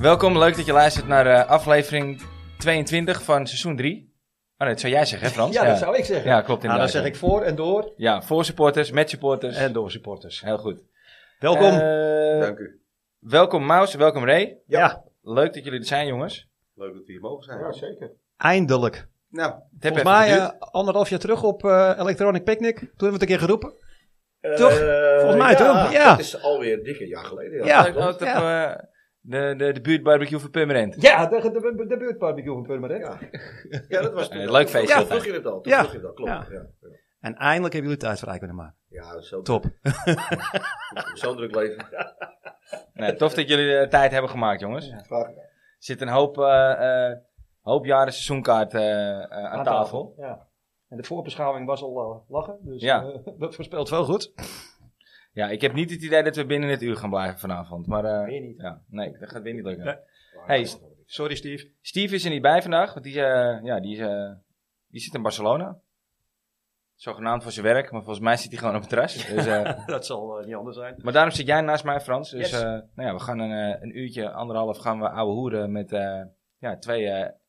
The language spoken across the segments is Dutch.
Welkom, leuk dat je luistert naar uh, aflevering 22 van seizoen 3. Oh nee, dat zou jij zeggen, hè Frans? Ja, dat zou ik zeggen. Ja, klopt Nou, dan zeg ik voor en door Ja, voor supporters, met supporters. en door supporters. Heel goed. Welkom. Eh, Dank u. welkom Maus, welkom Ray. ja. Leuk dat jullie er zijn, jongens. Leuk dat we hier mogen zijn. Ja, zeker. Eindelijk. Nou, Het Volgens mij eh, anderhalf jaar terug op eh, Electronic Picnic. Toen hebben we het een keer geroepen. Eh, Toch? Volgens mij toch? Ja. Het is alweer een dikke jaar geleden. Ja. Op eh, de, de, de buurtbarbecue voor Purmerend. Ja, de, de, de, de buurtbarbecue van Purmerend. Ja. Ja, dat was toen. Eh, leuk feestje Ja, vroeg je het al. Toen Ja. vroeg je het al, klopt. Ja. Ja. En eindelijk hebben jullie tijd vrij kunnen maken. Ja, zo Top. Zo'n druk leven. Nou, tof dat jullie de tijd hebben gemaakt, jongens. Er Graag. zit een hoop, eh, eh, hoop jaren seizoenkaart eh, eh, aan, tafel. Ja. En de voorbeschouwing was al eh, lachen. Dus Ja. eh, dat voorspelt wel goed. Ja, ik heb niet het idee dat we binnen het uur gaan blijven vanavond. Maar eh, Weet je niet. ja, nee, dat gaat weer niet lukken. Nee. Hey, Sorry Steve. Steve is er niet bij vandaag, want die, eh, ja, die, eh, die zit in Barcelona. Zogenaamd voor zijn werk, maar volgens mij zit hij gewoon op het terras. Dus, dat zal niet anders zijn. maar daarom zit jij naast mij, Frans. Dus Yes. nou ja, we gaan een, een uurtje, anderhalf gaan we ouwe hoeren met ja, twee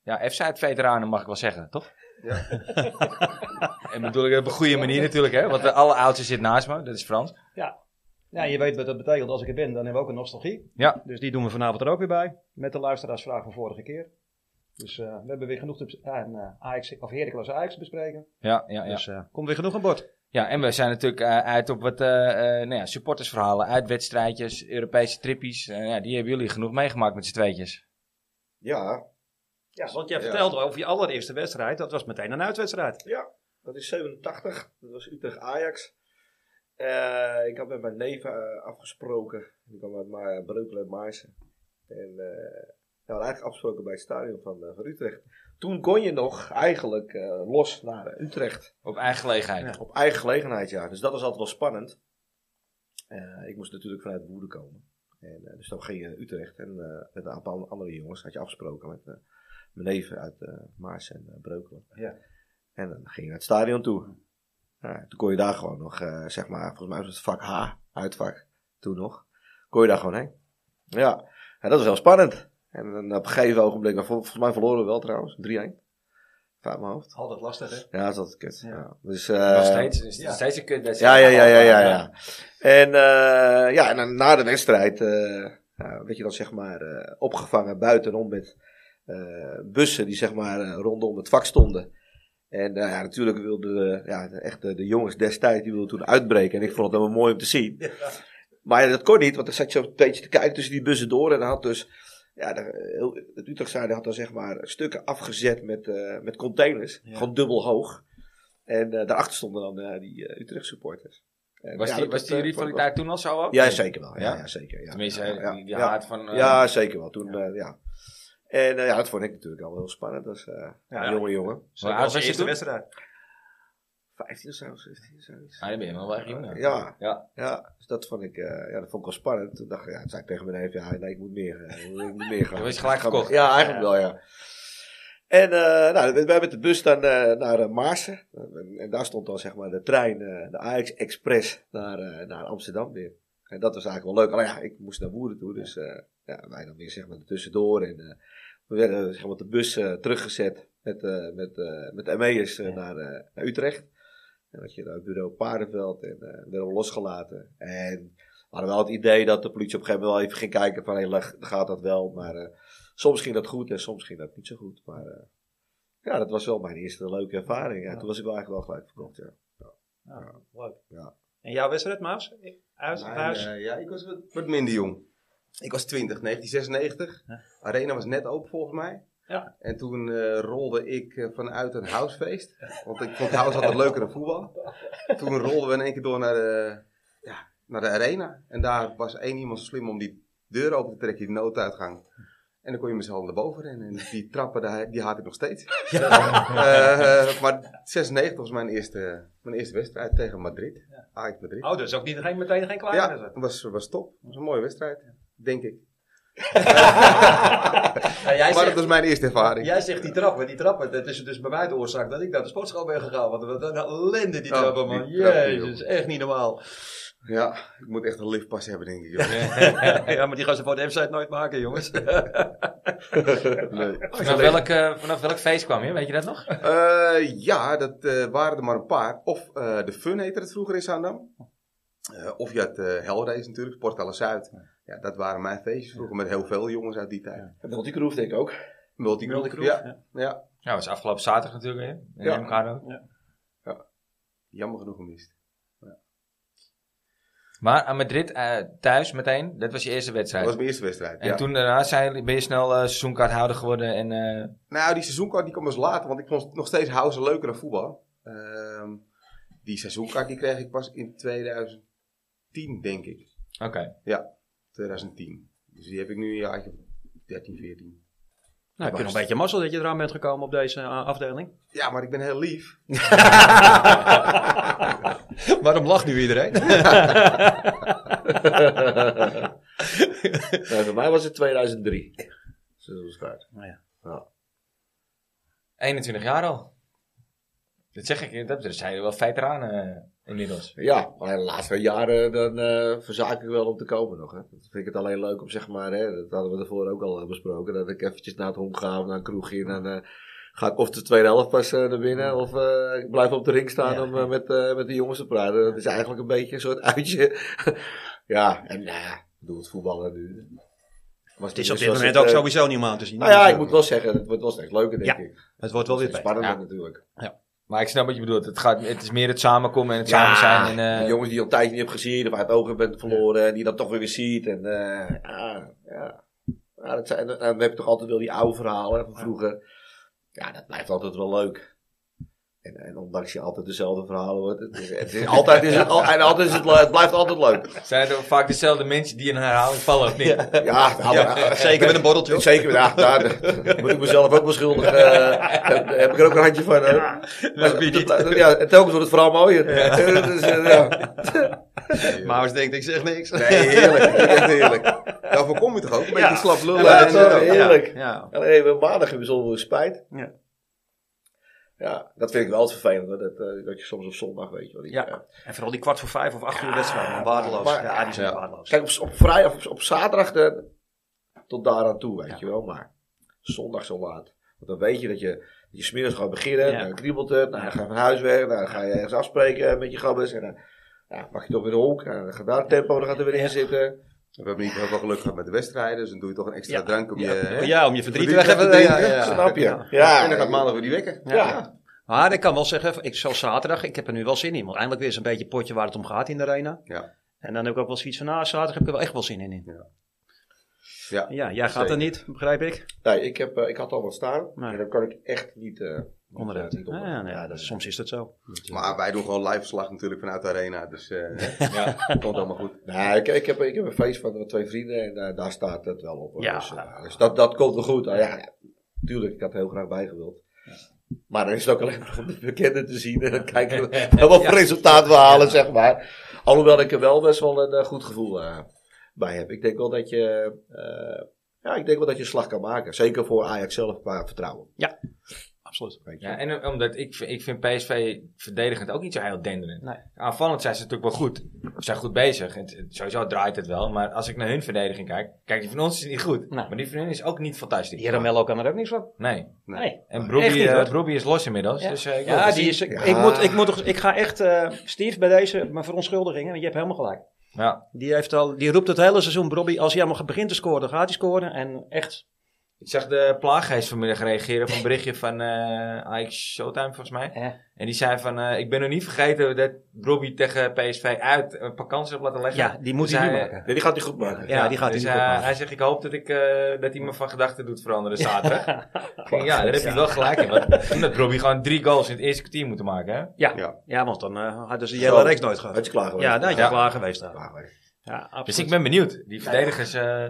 ja, F-Zuid-veteranen, mag ik wel zeggen, toch? Ja. en bedoel ik op een goede manier natuurlijk, hè? Want de alleroudste zit naast me, dat is Frans. Ja, je weet wat dat betekent. Als ik er ben, dan hebben we ook een nostalgie. Ja. Dus die doen we vanavond er ook weer bij. Met de luisteraarsvraag van vorige keer. Dus eh, we hebben weer genoeg te ja, en, eh, Ajax, of Heracles Ajax te bespreken. Ja, ja, ja. Dus eh komt weer genoeg aan bod. Ja, en we zijn natuurlijk uit op wat eh, eh, nou ja, supportersverhalen, uitwedstrijdjes, Europese trippies. Ja, die hebben jullie genoeg meegemaakt met z'n tweetjes. Ja, Ja, want jij Ja. vertelde over je allereerste wedstrijd. Dat was meteen een uitwedstrijd. dat is 87. Dat was Utrecht-Ajax. Eh, ik had met mijn neef eh, afgesproken. Die kwam uit Ma Breukelen en Maarsen. En eh we hadden eigenlijk afgesproken bij het stadion van, van Utrecht. Toen kon je nog eigenlijk eh, los naar Utrecht. Op eigen gelegenheid. Ja. Op eigen gelegenheid, ja. Dus dat was altijd wel spannend. Eh, ik moest natuurlijk vanuit Woerden komen. En, dus dan ging je naar Utrecht. En eh, met een aantal andere jongens had je afgesproken met eh, mijn neven uit eh, Maars en eh, Breukelen. Ja. En dan ging je naar het stadion toe. Toen kon je daar gewoon nog, eh, zeg maar, volgens mij was het vak H, uitvak, toen nog. Kon je daar gewoon heen. Ja, ja dat was wel spannend. En dan op een gegeven ogenblik, vol- volgens mij verloren we wel trouwens, 3-1. Vanuit mijn hoofd. Altijd lastig, hè? Ja, dat is altijd kut. Ja. Ja. Dus, eh, Nog steeds. Ja. steeds een kut. ja, ja, ja, ja, ja, ja. En, eh, ja, en dan na de wedstrijd eh werd je dan zeg maar eh, opgevangen buitenom met bussen die zeg maar eh, rondom het vak stonden. En eh, ja, natuurlijk wilden de, ja, echt de, de jongens destijds, die wilden toen uitbreken. En ik vond het helemaal mooi om te zien. Maar ja, dat kon niet, want dan zat je een beetje te kijken tussen die bussen door. En dan had dus, ja, de, heel, het Utrechtszijde had dan zeg maar stukken afgezet met, eh, met containers. Ja. Gewoon dubbel hoog. En eh, daarachter stonden dan eh, die eh, Utrecht supporters. En, Was die, was die eh, rivaliteit toen al zo ook? Ja, zeker wel. Ja, zeker. Ja. Tenminste, die, die haat van... eh, Ja, zeker wel. Toen, ja. Ja. En eh, ja, dat vond ik natuurlijk al heel spannend als eh Ja. jonge jongen. Hoe oud was je eerste toen? wedstrijd. 15 of zo, 16 of zoiets. Ah, dan ben je wel echt jong. Ja, Ja. ja, dus dat vond ik, eh, ja, dat vond ik wel spannend. Toen dacht ik, ja, toen zei ik tegen mijn neef, ja, nee, ik moet meer, ik moet meer gaan. Je was gelijk verkocht. Ja, eigenlijk wel, ja. En uh, nou, wij met de bus dan eh, naar uh, Maarsen. En, en daar stond dan zeg maar de trein, eh, de Ajax Express, naar, eh, naar Amsterdam weer. En dat was eigenlijk wel leuk. Alleen ja, ik moest naar Woerden toe, dus eh, ja, wij dan weer zeg maar tussendoor. En eh, we werden zeg maar de bus eh, teruggezet met, eh met, eh met de ME'ers eh, naar, eh, naar Utrecht. En dat je naar bureau Paardenveld en eh werden we losgelaten. En we hadden wel het idee dat de politie op een gegeven moment wel even ging kijken van, hé, gaat dat wel? Maar eh, soms ging dat goed en soms ging dat niet zo goed. Maar eh, ja, dat was wel mijn eerste leuke ervaring. Ja, Ja. Toen was ik wel eigenlijk wel gelijk verkocht, ja. Ja, leuk. Ja. En jouw wedstrijd, Maas? Huis? Mijn, huis? eh, ja, ik was wat, wat minder jong. Ik was 20, 1996. Ja. Arena was net open volgens mij. Ja. En toen eh, rolde ik eh, vanuit een housefeest. Want ik vond house altijd leuker dan voetbal. Toen rolden we in één keer door naar de, ja, naar de arena. En daar was één iemand zo slim om die deur open te trekken, die nooduitgang. En dan kon je mezelf naar boven rennen. En die trappen, daar- die haat ik nog steeds. Eh, maar 96 was mijn eerste, mijn eerste wedstrijd tegen Madrid. Ajax Madrid. Oh, dus ook niet geen, meteen geen klaar. Ja, dat was, was top. Dat was een mooie wedstrijd, denk ik. Ja, jij, Maar dat zegt, is mijn eerste ervaring. jij zegt die trappen, die trappen. Dat is dus bij mij de oorzaak dat ik naar de sportschool ben gegaan. Want wat een ellende die Oh, trappen, man. die Jezus, dat is echt niet normaal. Ja, ik moet echt een liftpas hebben, denk ik. ja, maar die gaan ze voor de website nooit maken, jongens. Nee. Vanaf welk, eh, vanaf welk feest kwam je? Weet je dat nog? Eh, ja, dat eh, waren er maar een paar. Of eh, de Fun heette het vroeger in Zaandam. Eh, of je had eh Hellrace natuurlijk, Portale Zuid. Ja, dat waren mijn feestjes vroeger met heel veel jongens uit die tijd. En Multicroef denk ik ook. Multicroef, Multicroef, ja. ja. ja. Ja, dat was afgelopen zaterdag natuurlijk weer. In Ja. Emkado. Jammer genoeg gemist. Maar aan Madrid eh, thuis meteen, dat was je eerste Dat wedstrijd. was mijn eerste wedstrijd. en ja. toen daarna zijn, ben je snel eh seizoenkaarthouder geworden en... eh, Nou, die seizoenkaart die kwam eens later, want ik vond nog steeds houden leuker dan voetbal. Ehm, die seizoenkaart die kreeg ik pas in 2010, denk ik. Oké. 2010. Dus die heb ik nu een jaartje 13, 14. Nou, heb je nog een beetje mazzel dat je eraan bent gekomen op deze eh, afdeling? Ja, maar ik ben heel lief. Waarom lacht nu iedereen? Nee, voor mij was het 2003. Seizoenskaart. 21 jaar al. Dat zeg ik, dat zijn wel veteranen eh, inmiddels. Ja, maar de laatste jaren dan eh verzaak ik wel om te komen nog. Hè. Dat vind ik het alleen leuk om zeg maar, hè, dat hadden we ervoor ook al besproken, dat ik eventjes naar het hond ga of naar een kroeg in en eh, ga ik of de tweede helft pas eh, naar binnen of eh, ik blijf op de ring staan Ja, om met, met de jongens te praten. Dat is eigenlijk een beetje een soort uitje. ja, en nou ja, doe het voetballen nu. Het is op dit moment het, ook sowieso niet om aan te zien. Nou ja, ik moet wel zeggen, het wordt wel steeds leuker denk Ja, ik. Het wordt wel weer. Spannender Ja. natuurlijk. Maar ik snap wat je bedoelt. Het, gaat, het is meer het samenkomen en het Ja, samen zijn. En, eh, die jongens die je al een tijdje niet hebt gezien of uit het oog bent verloren en die dat toch weer weer ziet. En ja, ja. ja dat zijn, dan heb je toch altijd wel die oude verhalen van vroeger. Ja, dat blijft altijd wel leuk. En, en ondanks je altijd dezelfde verhalen hoort, het, is, het is altijd, is het, al- en altijd is het, blijft altijd leuk. zijn ook vaak dezelfde mensen die in een herhaling vallen of niet? Ja, nou, Ja, zeker met een borreltje. op. Zeker, ja, daar moet ik mezelf ook wel schuldig. eh, daar heb ik er ook een handje van. hè. Maar, het- ja, en telkens wordt het vooral mooier. Dus, eh, ja. Maus denkt, ik zeg niks. Nee, heerlijk. Echt heerlijk. Daarvoor kom je toch ook? Een beetje slap lullen. Ja, en, dat is eh, heerlijk. Ja. Alleen we maandag hebben we zoveel spijt. Ja. Ja, dat vind ik wel altijd vervelend. Hoor. Dat, eh, dat je soms op zondag weet je wel. die- Ja. eh, En vooral die kwart voor vijf of acht uur wedstrijden. Waardeloos. maar- ja, die zijn ja. waardeloos. Kijk, op, op vrijdag, op, op zaterdag de, tot daar aan toe, weet je wel. Maar zondag zo laat. Want dan weet je dat je, dat je smiddags gaat beginnen. Ja. Dan kriebelt het. Nou, dan ga je van huis weg. Dan ga je ergens afspreken met je gabbers. En dan ja, mag je toch weer de honk. En dan gaat daar het tempo. Dan gaat er weer in zitten. We hebben niet heel veel geluk gehad met de wedstrijden, dus dan doe je toch een extra Ja. drank om je... hè? Oh ja, om je verdriet weg te ja, ja. Snap je? Ja. Ja. En dan gaat maandag weer die wekken. Ja. Maar ik kan wel zeggen, ik zal zaterdag, ik heb er nu wel zin in. Want eindelijk weer eens een beetje potje waar het om gaat in de arena. Ja. En dan heb ik ook wel zoiets van, nou, zaterdag heb ik er wel echt wel zin in. in. Ja. Ja, jij gaat Zeker. er niet, begrijp ik. Nee, ik, heb, eh, ik had al wat staan. Nee. En dan kan ik echt niet... eh, Onderuit. niet Ja, ja, ja, dat, soms is dat zo. Maar wij doen gewoon live verslag natuurlijk vanuit de arena, dus eh Ja. komt allemaal goed. Nee, ik, ik, heb, ik heb een feest van twee vrienden en eh, daar staat het wel op. Ja. Dus, eh, dus dat, dat komt wel goed. Nou, ja, ja, tuurlijk, ik had er heel graag bij gewild. Maar dan is het ook alleen maar om de bekenden te zien en dan kijken we wat voor resultaat we halen, zeg maar. Alhoewel ik er wel best wel een goed gevoel eh, bij heb. Ik denk wel dat je, eh, ja, ik denk wel dat je een slag kan maken. Zeker voor Ajax zelf qua vertrouwen. Absoluut. Weet je. Ja, en eh, omdat ik, vind- ik vind PSV verdedigend ook niet zo heel denderend. Nee. Aanvallend zijn ze natuurlijk wel goed. Ze zijn goed bezig. Het, het- sowieso draait het wel. Maar als ik naar hun verdediging kijk. Kijk, die van ons is niet goed. Nee. Maar die van hun is ook niet fantastisch. Die Ramello kan er ook niks van. Nee. Nee. En hoor. Brobbey is los inmiddels. Ja, Dus, eh, ik ja die zien. is, Ja. Ik, moet, ik, moet toch, ik ga echt, eh Steve, bij deze, mijn verontschuldigingen, want je hebt helemaal gelijk. Ja. Die, heeft al, die roept het hele seizoen, Robbie, als hij allemaal begint te scoren, dan gaat hij scoren. En echt, Ik zag de plaaggeest vanmiddag reageren op een berichtje van eh Ajax Showtime volgens mij. eh, En die zei van, eh, ik ben nog niet vergeten dat Brobbey tegen PSV uit een paar kansen heeft laten leggen. ja, die moet Dus hij nu maken. Nee, die gaat hij goed maken. Ja, die gaat dus, hij goed maken. Hij zegt, ik hoop dat, ik, eh, dat hij me van gedachten doet veranderen zaterdag. Denk, ja, daar heb je wel gelijk in. Want toen had Brobbey gewoon drie goals in het eerste kwartier moeten maken. Hè? Ja, Ja. ja. want dan eh, hadden ze die Zo. hele reeks nooit gehad. Had je klaar geweest? Ja, daar had je Ja. klaar geweest. daar. Klaar geweest. Ja, absoluut. Dus ik ben benieuwd. Die verdedigers, eh,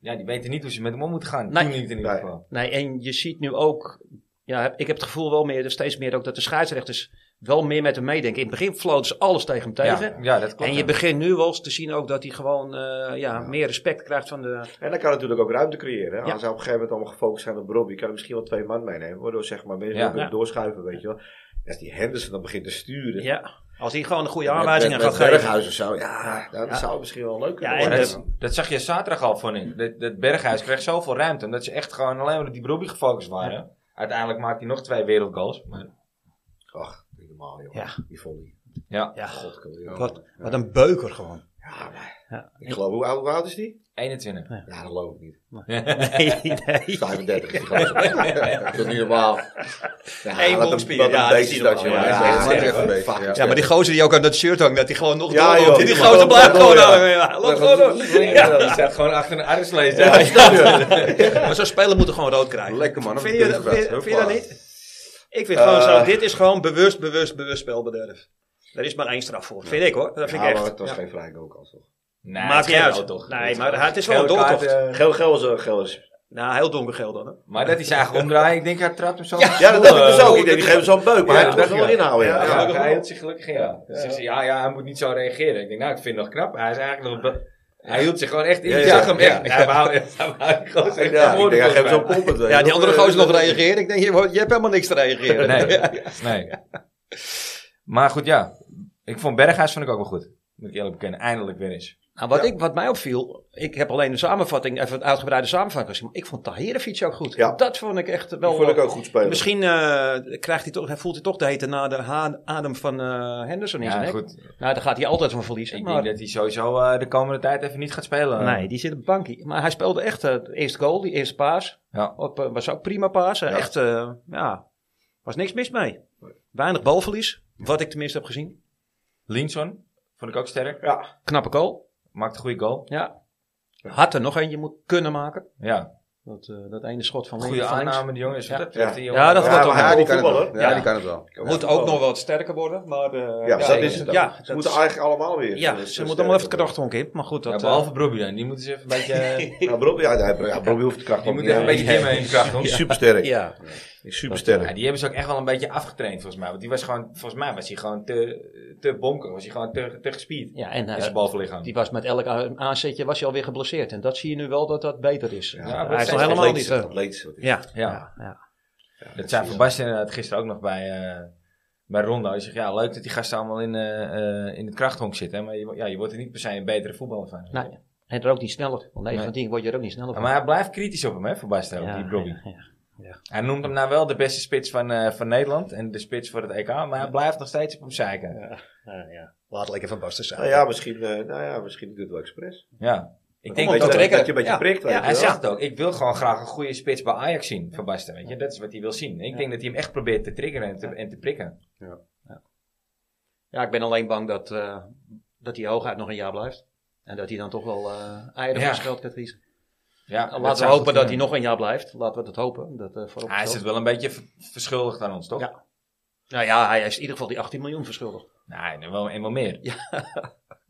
ja, die weten niet hoe ze met hem om moeten gaan. Nee. Toen niet in ieder Nee. geval. Nee, en je ziet nu ook, ja, ik heb het gevoel wel meer, steeds meer ook dat de scheidsrechters wel meer met hem meedenken. In het begin floten ze alles tegen hem tegen. Ja, ja, dat klopt. en je ja. begint nu wel eens te zien ook dat hij gewoon eh, ja, meer respect krijgt van de... En dan kan natuurlijk ook ruimte creëren. Hè? Ja. Als hij op een gegeven moment allemaal gefocust zijn op Robbie, kan hij misschien wel twee man meenemen. Waardoor zeg maar mensen Ja. doorschuiven, weet je wel. Als die Henderson dan begint te sturen. Ja, als hij gewoon de goede aanwijzingen gaat geven. Berghuis of zo. Ja, Ja. zou misschien wel leuk kunnen Ja, en worden. dat- Dat zag je zaterdag al, vond ik. Dat, dat Berghuis kreeg zoveel ruimte. Omdat ze echt gewoon alleen maar op die Brobbey gefocust waren. Uiteindelijk maakte hij nog twee wereldgoals. Maar, Ach, niet normaal joh. Ja. Die volley. ja, Ja, God, joh. wat, wat een beuker gewoon. Ja, maar Ja. ik geloof, hoe oud, hoe oud is die? 21. Ja, dat geloof ik niet. Nee, nee. 35 is die gozer. Dat is niet normaal. Ja, Eén wat een- bondspier. Wat een Ja, dat joh. Ja, Ja, maar echt echt. Ja. Ja, die gozer die ook aan dat shirt hangt, dat hij gewoon nog Ja, door joh. Die, die Die gozer gewoon blijft gewoon ja. hangen. Ja, loopt gewoon door. Ja, die staat gewoon achter een armslees. Ja, ja. Maar zo'n speler moet er gewoon rood krijgen. Lekker man. Vind je, je- je dat niet? Ik vind gewoon zo, Eh. dit is gewoon bewust, bewust, bewust spelbederf. Daar is maar één straf voor. Vind ik hoor. Dat vind ik Ja, maar echt. het was Ja. geen vrije goal kans toch? Nee, Maakt niet geen uit. toch? Nee, maar het is wel een doortocht. Geel, geel is een geel is. Nou, heel donkergeel dan. Hè? Maar dat hij zijn eigen omdraaien, ik denk hij trapt hem zo. Ja, dat dacht ik dus ook. Ik denk, die geven zo'n beuk, maar Ja, hij moest er wel ja. inhouden. Ja. Ja, Ja. hij hield zich gelukkig in. Ja. Dus ja, ja, hij moet niet zo reageren. Ik denk, nou, ik vind het nog knap. Hij is eigenlijk nog... Hij hield zich gewoon echt in. Ja, Ik ja. zag hem echt. Hij wou, hij wou die gozer echt Ja, ik denk, hij geeft volgens zo'n pompet. weet Ja, die andere gozer nog reageren. Ik denk, je, je hebt helemaal niks te reageren. Nee, nee. Maar goed, ja. Ik vond Berghuis vond ik ook wel goed. Moet ik eerlijk bekennen. Eindelijk weer eens. Nou, wat, ik, wat mij opviel, ik heb alleen de samenvatting, even een uitgebreide samenvatting gezien. Maar ik vond Tahirovic ook goed. Ja. Dat vond ik echt wel... Vond ik ook goed spelen. Misschien eh, krijgt hij toch, hij voelt hij toch de hete na de adem van eh, Henderson in zijn Ja, goed. Nou, daar gaat hij altijd van verliezen. Ik maar- denk dat hij sowieso eh, de komende tijd even niet gaat spelen. Nee, die zit op het bankje. Maar hij speelde echt de eerste goal, die eerste paas. Ja. Op, was ook prima paas. Ja. Echt, eh, ja, was niks mis mee. Weinig balverlies, wat ik tenminste heb gezien. Linson vond ik ook sterk. Ja. Knappe goal, Maakt een goede goal. ja. Had er nog eentje moet kunnen maken. Ja. Dat, eh, dat ene schot van Goede aanname, die jongen. Is Ja. dat, Ja. dat Ja, wordt ook die kan het wel. Ja, Ja. die kan het wel. Moet ook nog wat sterker worden. Maar, eh, Ja, ja, dat is het ook. Ja, Ze moeten eigenlijk allemaal weer. ja, Dus, ze moeten allemaal even het krachthonk in. Maar goed, Ja, dat... behalve Brobbey dan. Die moeten ze even een beetje... worden. Ja, Brobbey hoeft de kracht Die moet niet. even een beetje dimmen in de kracht. Die is hoor. supersterk. Ja, is supersterk. Ja, die hebben ze ook echt wel een beetje afgetraind volgens mij. Want die was gewoon, volgens mij was hij gewoon te, te bonken. Was hij gewoon te, te gespierd. ja, en In eh, zijn bovenlichaam. die was met elk aanzetje was hij alweer geblesseerd. En dat zie je nu wel dat dat beter is. Ja, hij dat is nog helemaal niet... Atletisch, eh, atletisch, wat is- ja, Ja. ja, ja. Dat zijn Van Basten inderdaad gisteren ook nog bij, eh bij Rondo. Hij zegt, ja, leuk dat die gasten allemaal in, eh, eh, in het krachthonk zitten. hè, Maar je, ja, je wordt er niet per se een betere voetballer van. Nee, en er ook niet sneller. Want 9 Nee. van 10 word je er ook niet sneller van. Maar hij blijft kritisch op hem, hè, Van Basten, Ja, die Brobbey. ja, ja. Hij noemt hem nou wel de beste spits van, eh, van Nederland. En de spits voor het EK. Maar hij blijft nog steeds op hem zeiken. Ja. Ja, ja. Laat lekker van Basten zijn. Nou ja, misschien, eh, nou ja, misschien doet het wel expres. Ik Om denk dat, dat, dat je een beetje Ja. prikt. Ja, hij wel. zegt het ook. Ik wil gewoon graag een goede spits bij Ajax zien, Van Basten. Weet je? Dat is wat hij wil zien. Ik denk dat hij hem echt probeert te triggeren en te, en te prikken. Ja, ik ben alleen bang dat, eh, dat hij hooguit nog een jaar blijft. En dat hij dan toch wel eh eieren Ja. van zijn geld gaat kiezen. Ja, Laten we hopen dat hij nog een jaar blijft. Laten we dat hopen. Dat, eh voorop Hij is het wel een beetje ver- verschuldigd aan ons, toch? Ja. Nou ja, hij is in ieder geval die 18 miljoen verschuldigd. Nee, wel, en wel meer. Ja.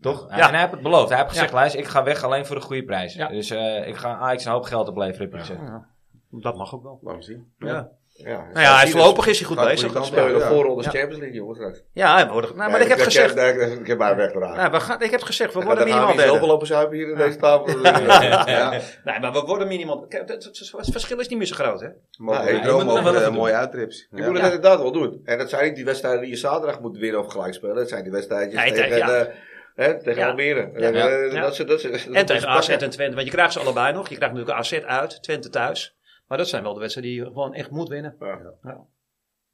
Toch? Ja. En hij heeft het beloofd. Hij heeft gezegd, Ja. luister, ik ga weg alleen voor de goede prijs. Ja. Dus eh, ik ga Ajax een hoop geld opleveren. Ja, dat mag ook wel. Laten we zien. Ja. Ja, Nou ja, hij is voorlopig is hij goed bezig. kant Spelen de Ja. voorrondes Ja. Champions League, jongens. Ja, hij wordt- nou, maar ik heb gezegd... Ik, ik, ik heb maar weggeraakt. Nou, we gaan, ik heb gezegd, we We worden minimaal derde. lopen zuipen hier in deze tafel. Ja. Nee, maar we worden minimaal... Kijk, het, verschil is niet meer zo groot, hè? We moet het nog over eh, mooie uittrips. Je Ja. moet het Ja. inderdaad wel doen. En dat zijn niet die wedstrijden die je zaterdag moet winnen of gelijk spelen. Dat zijn die wedstrijdjes Nee, tegen, tegen- ja. eh, hè, tegen Ja. Almere. Ja. En, eh, Ja. dat ze- dat ze- dat En tegen AZ en Twente. Want je krijgt ze allebei nog. Je krijgt natuurlijk AZ uit, Twente thuis. Maar dat zijn wel de wedstrijden die je gewoon echt moet winnen. Ja. Ja.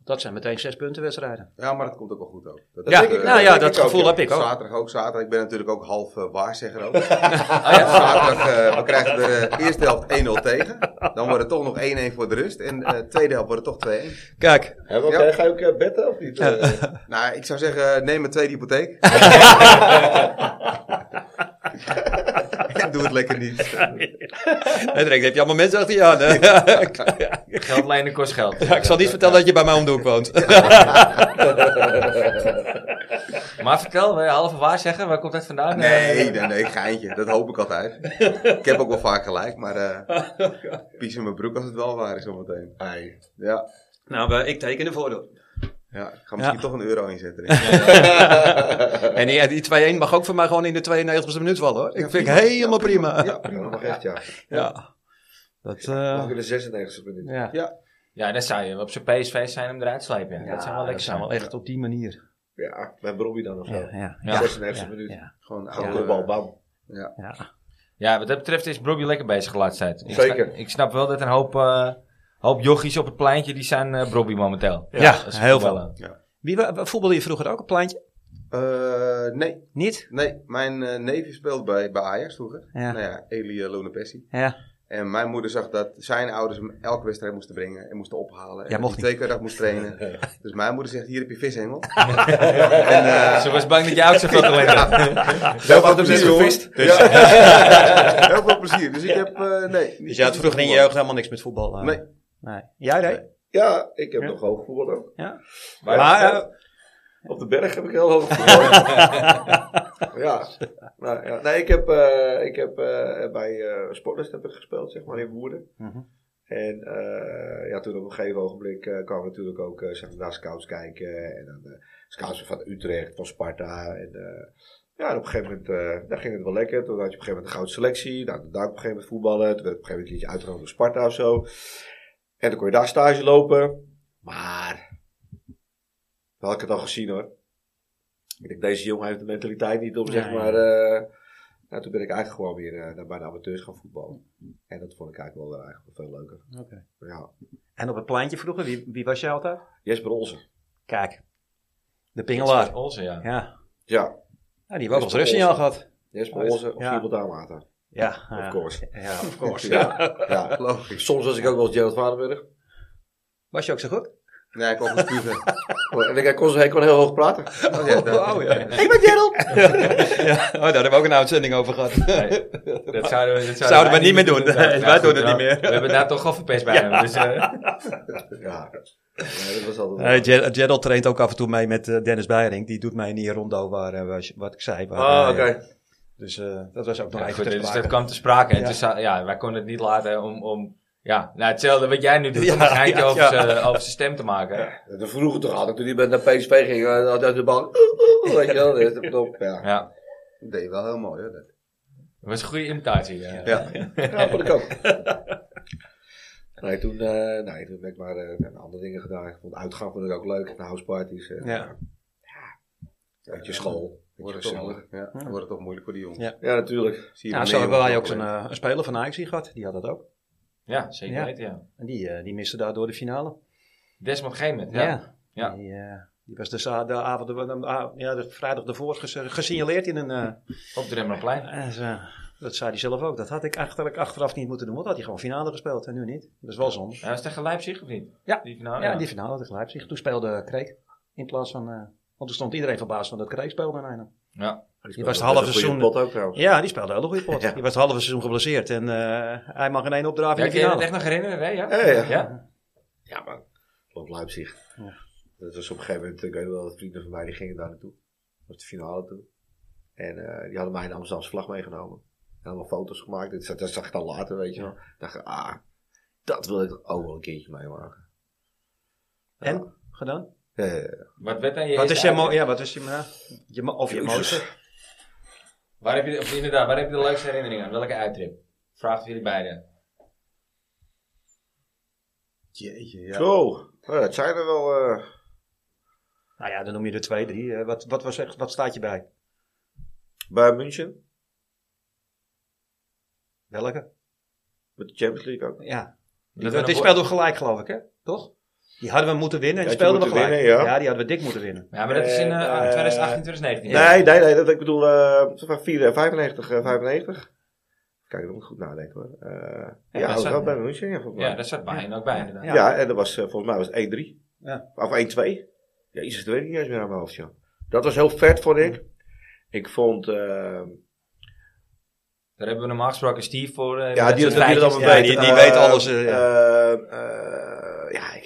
Dat zijn meteen zes punten wedstrijden. Ja, maar dat komt ook wel goed ook. Dat Ja, eh, nou ja, dat ik gevoel ja. heb ik ook. Zaterdag ook, zaterdag. Ik ben natuurlijk ook half eh, waarzegger ook. Zaterdag, eh, we krijgen de eh, eerste helft 1-0 tegen. Dan wordt het toch nog 1-1 voor de rust. En de tweede helft wordt het toch 2-1. Kijk, Ja. eh, Ga je ook betten of niet? Eh, Nou, ik zou zeggen, neem een tweede hypotheek. en doe het lekker niet. en direct heb je allemaal mensen achter je aan. hè? Geld lenen kost geld. Ja, ik zal niet vertellen dat je bij mij om de hoek woont. Maar vertel, wil je halve waar zeggen? Waar komt dat vandaan? Nee, nee, nee, geintje. Dat hoop ik altijd. Ik heb ook wel vaak gelijk, maar eh pies in mijn broek als het wel waar is zometeen. Ja. nou, ik teken ervoor door. Ja, ik ga misschien Ja. toch een euro inzetten. en die, die 2-1 mag ook voor mij gewoon in de 92e minuut vallen hoor. Ik vind het helemaal prima. Ja, Ja, prima. dat mag echt, ja. Ja. Dat, eh, Ook in de 96e minuut. ja. Ja, dan zou je op zijn PSV zijn hem eruit slepen. Ja. Ja, dat zou wel lekker zijn. wel echt op die manier. Ja, bij Bobby dan of zo. Ja, ja. Ja. 96e Ja, minuut. ja, Gewoon oude de bal, bam. ja. Ja, wat dat betreft is Bobby lekker bezig de laatste tijd. Ik Zeker. Snap, ik snap wel dat een hoop, eh hoop jochies op het pleintje, die zijn eh Bobby momenteel. Ja, heel voetballen. Wie wa- voetbalde je vroeger ook op pleintje? Eh, nee, Niet? nee, mijn eh neefje speelde bij, bij Ajax vroeger. Ja. Nou ja, Elie Lonepessi. Ja. En mijn moeder zag dat zijn ouders hem elke wedstrijd moesten brengen en moesten ophalen. Ja, en mocht twee keer dag moest trainen. dus mijn moeder zegt, hier heb je vishengel. Ze was bang dat je. Wel wat hem precies, net hoor. gevist. Ja. Heel veel plezier. Dus ik heb, eh, nee. Dus je had vroeger in je jeugd helemaal niks met voetbal? Nee. Nee. Jij deed? Ja, ik heb Ja. nog hoog ook. Ja. Maar- Maar, eh, Op de berg heb ik heel hoog gevoerd. ja. Nou, ja. Nee, ik heb, eh, ik heb eh, bij eh Sportlist heb ik gespeeld, zeg maar, in Woerden. Mhm. En ja, toen op een gegeven ogenblik kwamen natuurlijk ook zeg maar, naar scouts kijken. En dan scouts van Utrecht, van Sparta. En ja, en op een gegeven moment daar ging het wel lekker. Toen had je op een gegeven moment een gouden selectie. Nou, daar op een gegeven moment voetballen. Toen werd op een gegeven moment liet je uitgenodigd door Sparta of zo. En dan kon je daar stage lopen. Maar, dan had ik het al gezien hoor. Ik denk, deze jongen heeft de mentaliteit niet om, zeg maar... eh, nou, toen ben ik eigenlijk gewoon weer eh, naar bij de amateurs gaan voetballen. En dat vond ik eigenlijk wel, eh, eigenlijk wel veel leuker. Oké. Ja. En op het pleintje vroeger, wie, wie was jij altijd? Jesper Olsen. Kijk. De pingelaar. Olsen, ja. Ja. Ja, ja die heeft ook wel eens Jesper rust in jou Olsen. gehad. Jesper is- Olsen of ja. Daamwater. Ja. Of course. Ja, of course. Ja, ja. Logisch. Soms was ik ook wel eens Gerald Varenburg. Was je ook zo goed? Nee, ik kon goed spugen. Oh, En ik kon, hij kon heel hoog praten. Oh, ja, Oh, ja. Ik ben Gerald! ja, oh, daar hebben we ook een uitzending over gehad. Nee, dat zouden we, dat Zouden we niet meer doen. Ja, wij goed, doen het niet meer. We hebben daar toch al verpest bij hem. Dus, eh, Ja. Dat was altijd Eh, Ger- Gerald traint ook af en toe mee met eh, Dennis Beiring. Die doet mij in die rondo waar, waar- wat ik zei. Waar, Ah, oké. Dus eh, dat was ook nog ja, even goed, ter dus sprake. dat kwam te sprake. En Ja. toen ja, wij konden het niet laten om, om ja, nou, hetzelfde wat jij nu doet, Ja, om een geintje ja, over ja. zijn- over zijn stem te maken. De vroeger toch had ik toen met naar PSV ging, eh, had uit de bal. Weet je wel, dat is. Ja. Ja, Dat deed je wel heel mooi hoor. Dat. dat was een goede imitatie. Ja. Ja, ja vond ik ook. Nee, toen, eh, nee, toen ben ik maar eh, andere dingen gedaan. Ik vond uitgaan vond ik ook leuk, de houseparties. eh, Ja. ja. Beetje school. Wordt het, toch gezellig. moeilijk, ja, wordt het toch moeilijk voor die jongens. Ja. Ja, natuurlijk. Zie je Nou, zo hebben wij ook zo'n opletten. eh, een speler van Ajax gehad. Die had dat ook. Ja, zeker Ja. weten, ja. En die, eh, die miste daardoor de finale. Desmond Gemet, ja. Ja. Ja. Die, eh, die was de, za- de avond, de, de- ah, ja, de vrijdag ervoor ges- gesignaleerd in een... eh, Op de Rembrandtplein. ze- dat zei hij zelf ook. Dat had ik eigenlijk achteraf niet moeten doen. Want had hij gewoon finale gespeeld en nu niet. Dat is wel zonde. Ja, was het tegen Leipzig of niet? Ja. Die finale, Ja, die finale tegen Leipzig. Toen speelde Kreek. In plaats van... want er stond iedereen verbaasd van dat Kreek speelde in een. Ja. Die was het halve seizoen... pot ook trouwens. Ja, die speelde een hele goede pot. Ja. Die was het halve seizoen geblesseerd. En eh, hij mag in één opdraven Ja, in de je het finale. echt nog herinneren, hè? Ja? Ja, ja. Ja? Ja, maar Klopt Leipzig. Ja. Dat was op een gegeven moment, ik weet wel, dat vrienden van mij die gingen daar naartoe. Dat was de finale toen. En eh, die hadden mij een Amsterdamse vlag meegenomen. En allemaal foto's gemaakt. Dat, zag- dat zag ik dan later, weet je wel. Ik dacht, ah, dat wil ik toch ook wel een keertje meemaken. En? Gedaan? Ja, ja, ja. Wat werd dan je Wat is je, mo- ja, wat is je, eh, je mo- of je mooiste? Waar heb je, of inderdaad, waar heb je de leukste herinneringen aan? Welke uittrip? Vraag het jullie beiden. Jeetje, ja. Zo, nou, dat zijn er wel. eh, Nou ja, dan noem je er twee, drie. Eh, wat, wat, was echt, wat staat je bij? bij München, Welke? met de Champions League ook. Ja. Die, Dat die, we gelijk, geloof ik, hè? Toch? Die hadden we moeten winnen en die speelden we gelijk. winnen, ja. die hadden we dik moeten winnen. Ja, maar dat is in eh, Eh, 2018, 2019. Nee, nee, nee, dat, ik bedoel, eh, van 4, 95, eh, 95. Kijk, dat moet ik goed nadenken hoor. Eh, ja, dat dat zat- was bij München, ja. Ja, daar zat Bayern ook bij inderdaad. Ja. Ja, en dat was, eh, volgens mij was het 1-3. Ja. Of 1-2. Jezus, dat weet ik niet eens meer aan mijn hoofd, joh. Dat was heel vet, vond ik. Ik vond, eh, Daar hebben we normaal gesproken Steve voor. ja, die, die, dat Ja, die- die Eh, weet alles,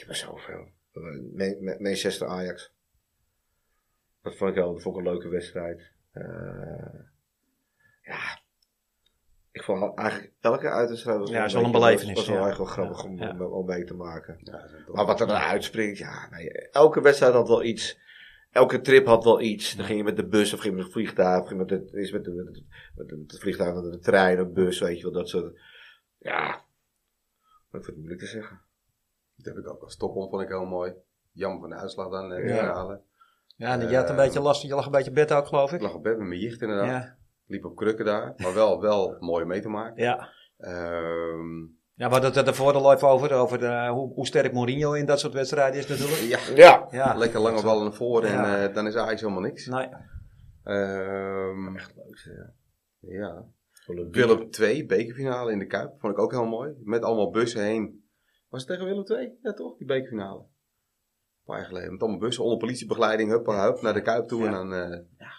er zoveel. Man- Man- Manchester Ajax. Dat vond ik wel dat vond ik een leuke wedstrijd. Eh, ja. Ik vond eigenlijk elke uitwedstrijd was Ja, is een wel een belevenis, was wel ja. echt wel grappig om, Ja. om, mee te maken. Maar wat er dan uitspringt, ja, nee, elke wedstrijd had wel iets. Elke trip had wel iets. Dan ging je met de bus of ging je met het vliegtuig. Of ging je met het, is met, de, met, het, met het- met het vliegtuig, met de trein, een bus, weet je wel, dat soort. Ja, ik vind het moeilijk te zeggen. Dat heb ik ook al. Stockholm vond ik heel mooi. Jammer van de uitslag dan. eh, de Ja. finale. Ja, en je had een beetje last, je lag een beetje bed ook, geloof Ik ik. lag op bed met mijn jicht inderdaad. Ja, Liep op krukken daar. Maar wel, wel mooi mee te maken. ja. Ehm, Ja, we hadden het ervoor al even over, over de, hoe, hoe sterk Mourinho in dat soort wedstrijden is natuurlijk. ja, Ja, Ja, lekker lange ballen naar voren en Ja. eh, dan is eigenlijk helemaal niks. nee. Ehm, echt leuk. Ja. ja. Willem 2, bekerfinale in de Kuip. Vond ik ook heel mooi. Met allemaal bussen heen. Was het tegen Willem 2? Ja toch, die bekerfinale. Een paar jaar geleden. Met allemaal bussen onder politiebegeleiding. Hup, hup, naar de Kuip toe. Ja. En dan, eh, ja,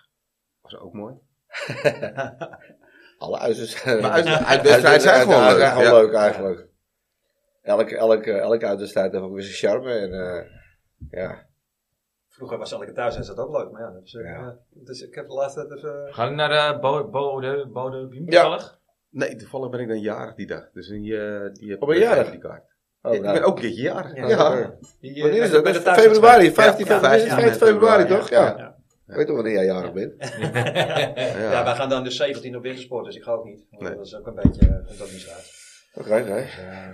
was ook mooi. Alle. Maar uit- uitwedstrijden zijn gewoon leuk, gewoon ja. leuk eigenlijk. Elke, elke, elke uitwedstrijd heeft ook weer zijn charme. En, eh, ja. Vroeger was elke thuis is dat ook leuk, maar ja, dat is, eh, Ja. dus ik heb de laatste tijd even... Gaan we naar de Bo- Bode, Ja. Nee, toevallig ben ik dan jarig die dag. Dus die, die heb Oh, ben je jarig? die kaart. Oh, ik nou. ben ook een jarig. Ja. Ja. Ja. Die, Wanneer is eh, dat? bij Dat de februari. 15, Ja, 15, 15 februari, februari, toch? Ja. Ja. Ik weet toch wanneer jij jarig bent? Ja. Ja. wij gaan dan dus 17 op wintersport, dus ik ga ook niet. Nee. Dat is ook een beetje, uh, komt ook niet zo uit. Oké, nee. Dus, eh,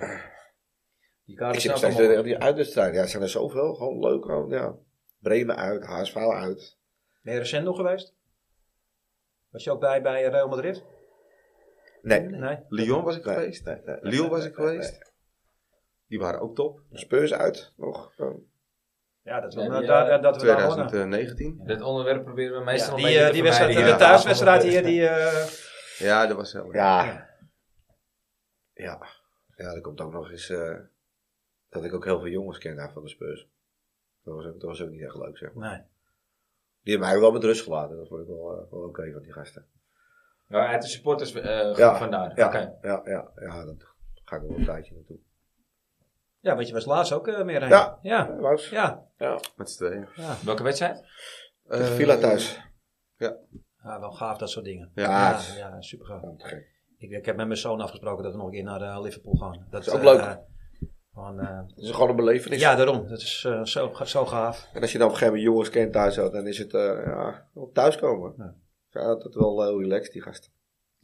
die Ik staan steeds weer die uitwedstrijden. Ja, er zijn er zoveel. Gewoon leuk. Gewoon, ja. Bremen uit, HSV uit. Ben je recent nog geweest? Was je ook bij, bij Real Madrid? Nee. Nee? Lyon was ik geweest. nee, nee, was ik nee, geweest. Die waren ook top. nee. Spurs uit nog. Gewoon. Ja, dat, is Ja, die, daar- dat we daar wonen. 2019. Dit onderwerp proberen we meestal Ja, een die, beetje eh, te die wedstrijd, de ja. thuiswedstrijd hier, die... eh, Ja, dat was heel Ja. Ja. Ja, er komt ook nog eens eh, dat ik ook heel veel jongens ken daar van de Spurs. Dat was, ook, dat was ook niet echt leuk, zeg maar. nee. Die hebben mij wel met rust gelaten. Dat vond ik wel, wel oké van die gasten. Ja, uit de supporters eh Ja, vandaar. Ja, Oké. ja, ja, ja, dat ga ik wel een tijdje naartoe. Ja, want je was laatst ook eh, meer heen. Ja. Ja. Ja? Ja. Met z'n tweeën. Ja. Welke wedstrijd? Eh, villa thuis. ja, wel gaaf dat soort dingen. Ja. Ja, ja super gaaf. Ja. Ik, ik heb met mijn zoon afgesproken dat we nog een keer naar eh, Liverpool gaan. Dat is ook leuk. eh, Het is gewoon een belevenis. ja, daarom. Dat is eh, zo, zo gaaf. En als je dan op een gegeven moment jongens kent thuis, had, dan is het eh ja, thuiskomen. Ja. Ja, dat is wel heel relaxed, die gasten.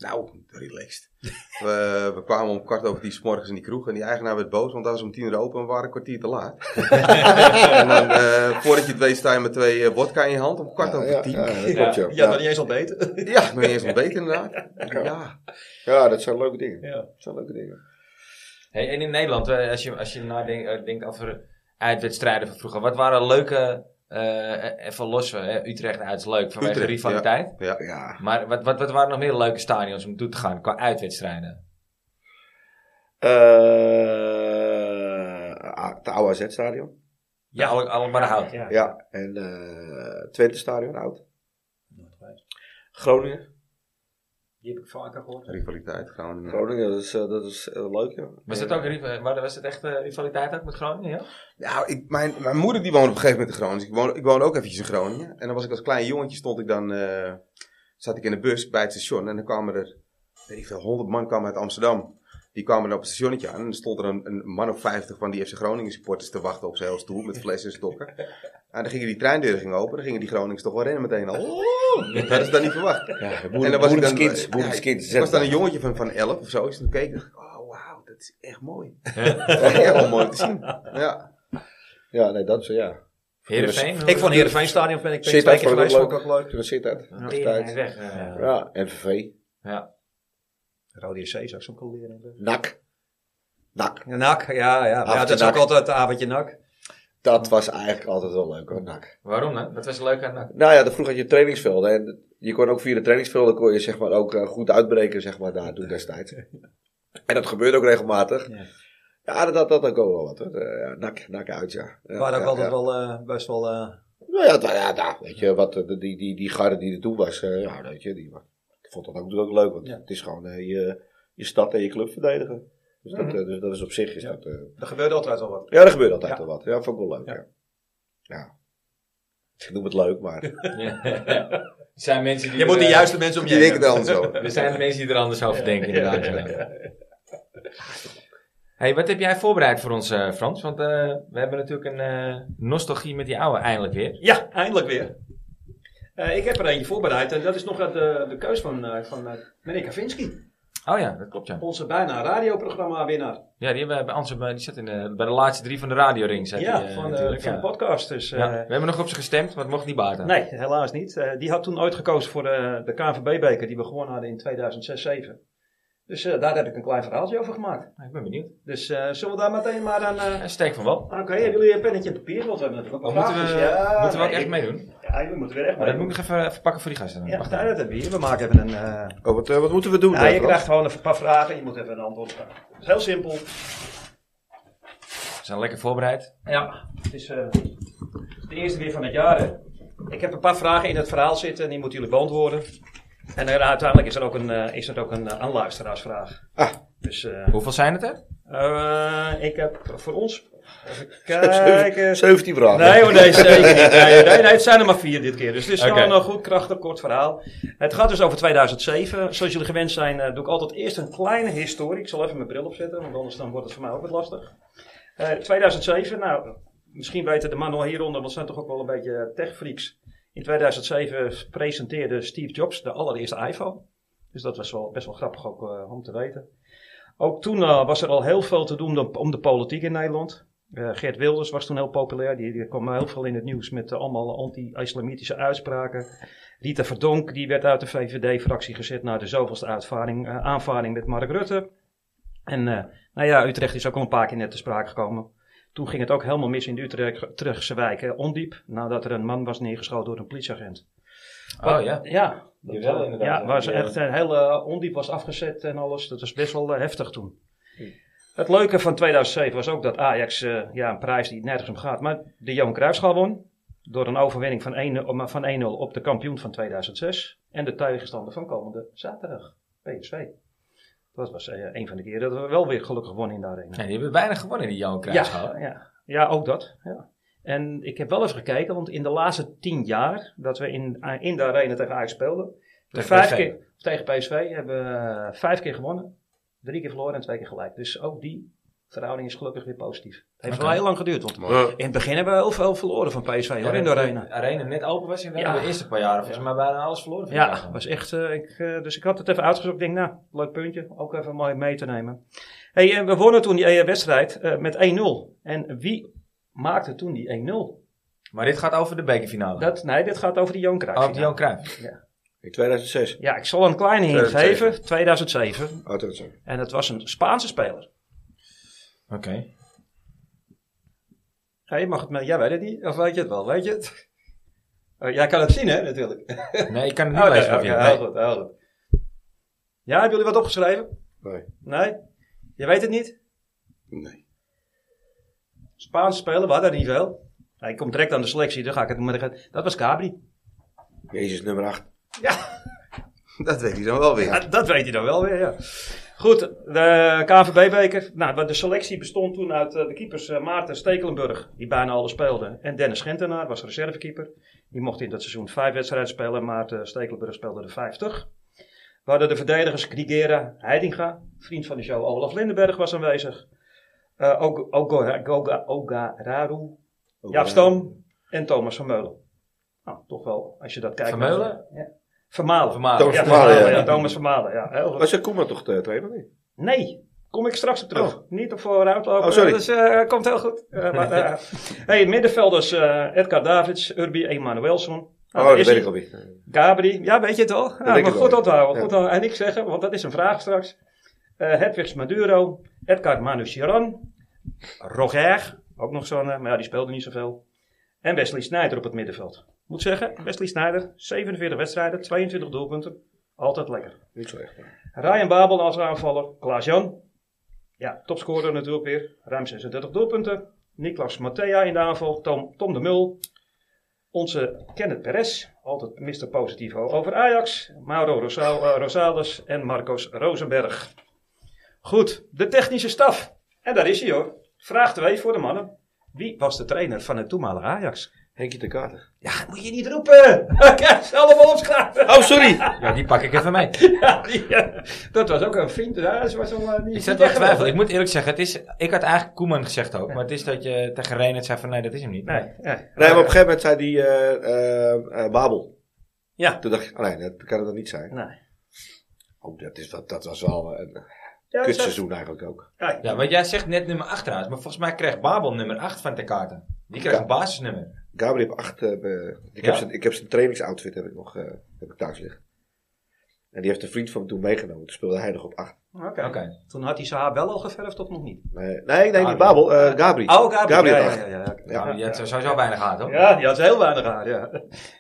Nou, relaxed. we, we kwamen om kwart over tien 's morgens in die kroeg en die eigenaar werd boos, want daar was om tien uur open en we waren een kwartier te laat. en dan, eh, voordat je het weet, sta je met twee eh, vodka in je hand om kwart ja, over ja, tien. Ja, Ja, dat ja. Ja, nog niet eens ontbeten. nog niet eens ontbeten inderdaad. Ja. Ja, dat zijn leuke dingen. ja. Dat zijn leuke dingen. Hey, en in Nederland, eh, als je, als je nadenkt denkt over uitwedstrijden van vroeger. Wat waren leuke, eh, even los, hè, Utrecht uit is leuk vanwege Utrecht, rivaliteit. Ja. Ja. Maar wat, wat, wat waren nog meer leuke stadions om naartoe te gaan qua uitwedstrijden? Eh het oude AZ-stadion. Ja, alle, allemaal hout. Ja. Ja. En eh Twente-stadion, oud. Nooit geweest. Groningen. Die heb ik vaker gehoord. Rivaliteit, Groningen. Groningen, dat is, eh, dat is eh, leuk, ja. Was dat ook maar was het echt eh, rivaliteit ook met Groningen? Ja? Nou, ik, mijn, mijn moeder die woonde op een gegeven moment in Groningen. Dus ik woonde, ik woonde ook eventjes in Groningen. En dan was ik als klein jongetje, stond ik dan, eh, zat ik in de bus bij het station. En dan kwamen er, weet ik veel, honderd man kwamen uit Amsterdam. Die kwamen dan op het stationnetje aan. En dan stond er een, een man of vijftig van die FC Groningen supporters te wachten op zijn hele stoel. Met flessen en stokken. En dan gingen die treindeuren gingen open. Dan gingen die Groningers toch wel rennen meteen al. Dat hadden ze dan niet verwacht. Ja, En dan was ik dan, ja, Boerenskins. ik was dan een jongetje van, van 11 of zo. Dus toen keek ik, dacht ik, oh wauw, dat is echt mooi. Dat is echt wel mooi te zien. Ja. Ja, nee, dat is, ja. Heerenveen? Ik vond Heerenveen Stadion ben ik ben ik Zit twee keer geweest. Vond ik leuk. ook leuk. Toen zit uit. Ja, eh. Ja, NVV. ja. Rode JC zou ik ook al leren. NAC. NAC. NAC, ja, ja. ja Avondje dat is ook altijd een avondje NAC. Dat was eigenlijk altijd wel leuk hoor, NAC. Waarom dan? Dat was leuk aan NAC. Nou ja, de- vroeger had je trainingsvelden. En je kon ook via de trainingsvelden kon je zeg maar ook eh, goed uitbreken, zeg maar, daar toen destijds. En dat gebeurde ook regelmatig. Ja. Ja, dat, dat, dat ook wel wat hoor. Ja, nak, nak uit, ja. ja We waren ook ja, altijd ja. wel eh, best wel... eh, Nou ja, het- ja, nou, weet je, wat, die, die, die garde die er toen was, ja, weet je, die, ik vond dat ook natuurlijk leuk. Want Ja. het is gewoon eh, je, je stad en je club verdedigen. Dus, dat, Mhm. eh, dus dat is op zich, is Ja. dat... eh, er gebeurde altijd wel wat. ja, er gebeurt altijd Ja. wel wat. Ja, vond ik wel leuk, Ja. ja. ja. Ik noem het leuk, maar... Er zijn mensen die Je moet de juiste mensen om je heen er anders over. Er zijn mensen die er anders over denken, inderdaad. Hey, wat heb jij voorbereid voor ons, Frans? Want eh, we hebben natuurlijk een eh, nostalgie met die oude eindelijk weer. Ja, eindelijk weer. Eh, ik heb er eentje voorbereid en dat is nog uit de, de keus van, eh, van eh, meneer Kavinski. Oh ja, dat klopt ja. Onze bijna radioprogramma winnaar. Ja, die, hebben we bij, bij- die zit in de, bij de laatste drie van de radioring. Ja, die, eh, van, de, van de podcast. Dus, eh, Ja, we hebben nog op ze gestemd, maar het mocht niet baten. Nee, helaas niet. Eh, die had toen ooit gekozen voor de, de KNVB-beker die we gewonnen hadden in 2006-2007. Dus eh, daar heb ik een klein verhaaltje over gemaakt. Nou, Ik ben benieuwd. Dus eh, zullen we daar meteen maar aan... eh, Ja, steek van wel. Oké, hebben jullie een pennetje en papier? Want we hebben natuurlijk ook moeten we. Ja, moeten we ook nee, echt meedoen? Ja, we moeten weer echt Maar dat moet ik nog even, even pakken voor die gasten. Ja, Wacht nou, dat hebben we hier. We maken even een... eh, Oh, wat, wat moeten we doen? Ja, dan, je krijgt gewoon een paar vragen. Je moet even een antwoord geven. Het is heel simpel. We zijn lekker voorbereid. Ja, het is eh, de eerste weer van het jaar. Hè. Ik heb een paar vragen in het verhaal zitten en die moeten jullie beantwoorden. En er, uiteindelijk is er ook een, eh, is er ook een, eh, een luisteraarsvraag. Ah. Dus eh, Hoeveel zijn het er? eh, ik heb voor ons. Even kijken. 17 vragen. Nee, hoor, nee, zeker niet. Nee, nee, nee, het zijn er maar vier dit keer. Dus het is gewoon een goed, krachtig, kort verhaal. Het gaat dus over 2007. Zoals jullie gewend zijn, eh, doe ik altijd eerst een kleine historie. Ik zal even mijn bril opzetten, want anders dan wordt het voor mij ook wat lastig. Eh, 2007, nou, misschien weten de mannen hieronder, want het zijn toch ook wel een beetje techfreaks. In 2007 presenteerde Steve Jobs de allereerste iPhone. Dus dat was wel, best wel grappig ook eh, om te weten. Ook toen eh, was er al heel veel te doen om- de politiek in Nederland. Eh, Geert Wilders was toen heel populair. Die, die kwam heel veel in het nieuws met allemaal anti-islamitische uitspraken. Rita Verdonk die werd uit de VVD-fractie gezet na de zoveelste aanvaring met Mark Rutte. En nou ja, Utrecht is ook al een paar keer net te sprake gekomen. Toen ging het ook helemaal mis in de Utrecht, Utrechtse wijk eh, Ondiep. Nadat er een man was neergeschoten door een politieagent. Oh ja. Ja, inderdaad, Ja, was echt een hele ondiep was afgezet en alles. Dat was best wel eh, heftig toen. Het leuke van 2007 was ook dat Ajax eh, ja, een prijs die nergens om gaat, maar de Johan Cruijffschaal won. Door een overwinning van 1-0 op- van 1-0 op de kampioen van 2006. En de tegenstander van komende zaterdag, PSV. Dat was eh, een van de keren dat we wel weer gelukkig wonnen in de arena. Ja, die hebben bijna gewonnen, die Johan ja. ja, ook dat. Ja. En ik heb wel eens gekeken, want in de laatste tien jaar dat we in, eh, in de arena tegen Ajax speelden, Tegen vijf PSV. keer tegen PSV hebben we eh, vijf keer gewonnen, drie keer verloren en twee keer gelijk. Dus ook die verhouding is gelukkig weer positief. Het heeft wel heel lang geduurd, want Ja. in het begin hebben we heel veel verloren van PSV hoor, in de arena. De arena net open was in Ja. de eerste paar jaren. Volgens mij bijna alles verloren. van Ja, was echt. eh, ik, eh, dus ik had het even uitgezocht. Ik denk, nou, leuk puntje. Ook even mooi mee te nemen. Hey, en we wonnen toen die eh, wedstrijd eh, met 1-0. En wie maakte toen die 1-0? Maar dit gaat over de bekerfinale. Dat, nee, dit gaat over die Johan Cruijff. oh, die Johan Cruijff. In 2006. Ja, ik zal een kleine hint 2007. geven. 2007. Oh, dat is zo. En het was een Spaanse speler. Oké. Ja, je mag het mee. Jij weet het niet. Of weet je het wel? Weet je het? Oh, jij kan het zien, hè, natuurlijk. Nee, ik kan het niet Oh, lezen. heel goed, heel goed. Ja, hebben jullie wat opgeschreven? Nee. Nee? Je weet het niet? Nee. Spaanse speler, we hadden er niet veel. Hij komt direct aan de selectie, dan ga ik het maar. Dat was Cabri. Jezus, nummer 8. Dat weet hij dan wel weer. Ja, dat weet hij dan wel weer, ja. Goed, de KNVB-beker. Nou, de selectie bestond toen uit eh, de keepers eh, Maarten Stekelenburg, die bijna alles speelde. En Dennis Gentenaar was reservekeeper. Die mocht in dat seizoen vijf wedstrijden spelen. Maarten Stekelenburg speelde er 50. We hadden de verdedigers Grigera Heidinga. Vriend van de show Olaf Lindenberg was aanwezig. Eh ook Oga, Oga, Oga Raru. Jaap Stam en Thomas Vermeulen. Nou, toch wel, als je dat kijkt. Vermeulen? Ja. Vermalen. Vermalen. Thomas Ja, Vermalen, Vermalen, ja. ja, Thomas Vermalen, ja. Heel goed. Was je Koeman toch de trainer niet? Nee, kom ik straks op terug. Niet op vooruit lopen. Oh, sorry. Dus eh, komt heel goed. Eh, maar, eh, hey, middenvelders eh, Edgar Davids, Urbi Emanuelson. Nou, oh, dat weet ik alweer. Gabri, ja, weet je het al? Ja, maar goed onthouden. Goed. En ik zeggen, want dat is een vraag straks. Eh Hedwigs Maduro, Edgar Manu Chiron, Roger, ook nog zo'n, eh, maar ja, die speelde niet zoveel. En Wesley Sneijder op het middenveld. Moet zeggen, Wesley Sneijder, 47 wedstrijden, 22 doelpunten. Altijd lekker. Niet zo echt. Ryan Babel als aanvaller. Klaas-Jan. Ja, topscorer natuurlijk weer. Ruim 36 doelpunten. Niklas Mattea in de aanval. Tom, Tom de Mul. Onze Kenneth Perez. Altijd Mr. Positivo over Ajax. Mauro Rosal, eh, Rosales en Marcos Rosenberg. Goed, de technische staf. En daar is hij hoor. Vraag 2 voor de mannen. Wie was de trainer van het toenmalige Ajax? Henkje de Kater. Ja, dat moet je niet roepen. Ze allemaal opschrijven. Oh, sorry. Ja, die pak ik even mee. Ja, die, eh, dat was ook een vriend. Ja, dat was al, die, Ik zat wel twijfel. Ik moet eerlijk zeggen, het is, ik had eigenlijk Koeman gezegd ook. Maar het is dat je tegen Reenert zei van nee, dat is hem niet. Nee. Nee, maar op een gegeven moment zei die eh, eh, eh, Babel. Ja. Toen dacht ik, oh nee, dat kan het dan niet zijn. Nee. Oh, dat, is, dat, dat was wel dat kutseizoen eigenlijk ook. Ja, want jij zegt net nummer 8 trouwens. Maar volgens mij kreeg Babel nummer 8 van de kaarten. Die kreeg Ja. een basisnummer. Gabriel heeft acht. eh, be- ik, Ja? heb zijn, ik heb zijn trainingsoutfit heb ik nog eh, heb ik thuis liggen. En die heeft een vriend van me toen meegenomen. Toen speelde hij nog op acht. Oké. Oké. Toen had hij zijn haar wel al geverfd of nog niet? Nee, nee, nee Ah, niet Babel. eh Gabri. Oh, Gabriel. Gabriel ja, ja, ja, ja, Ja, ja. die had sowieso weinig gehad hoor. Ja, die had heel weinig haar, ja.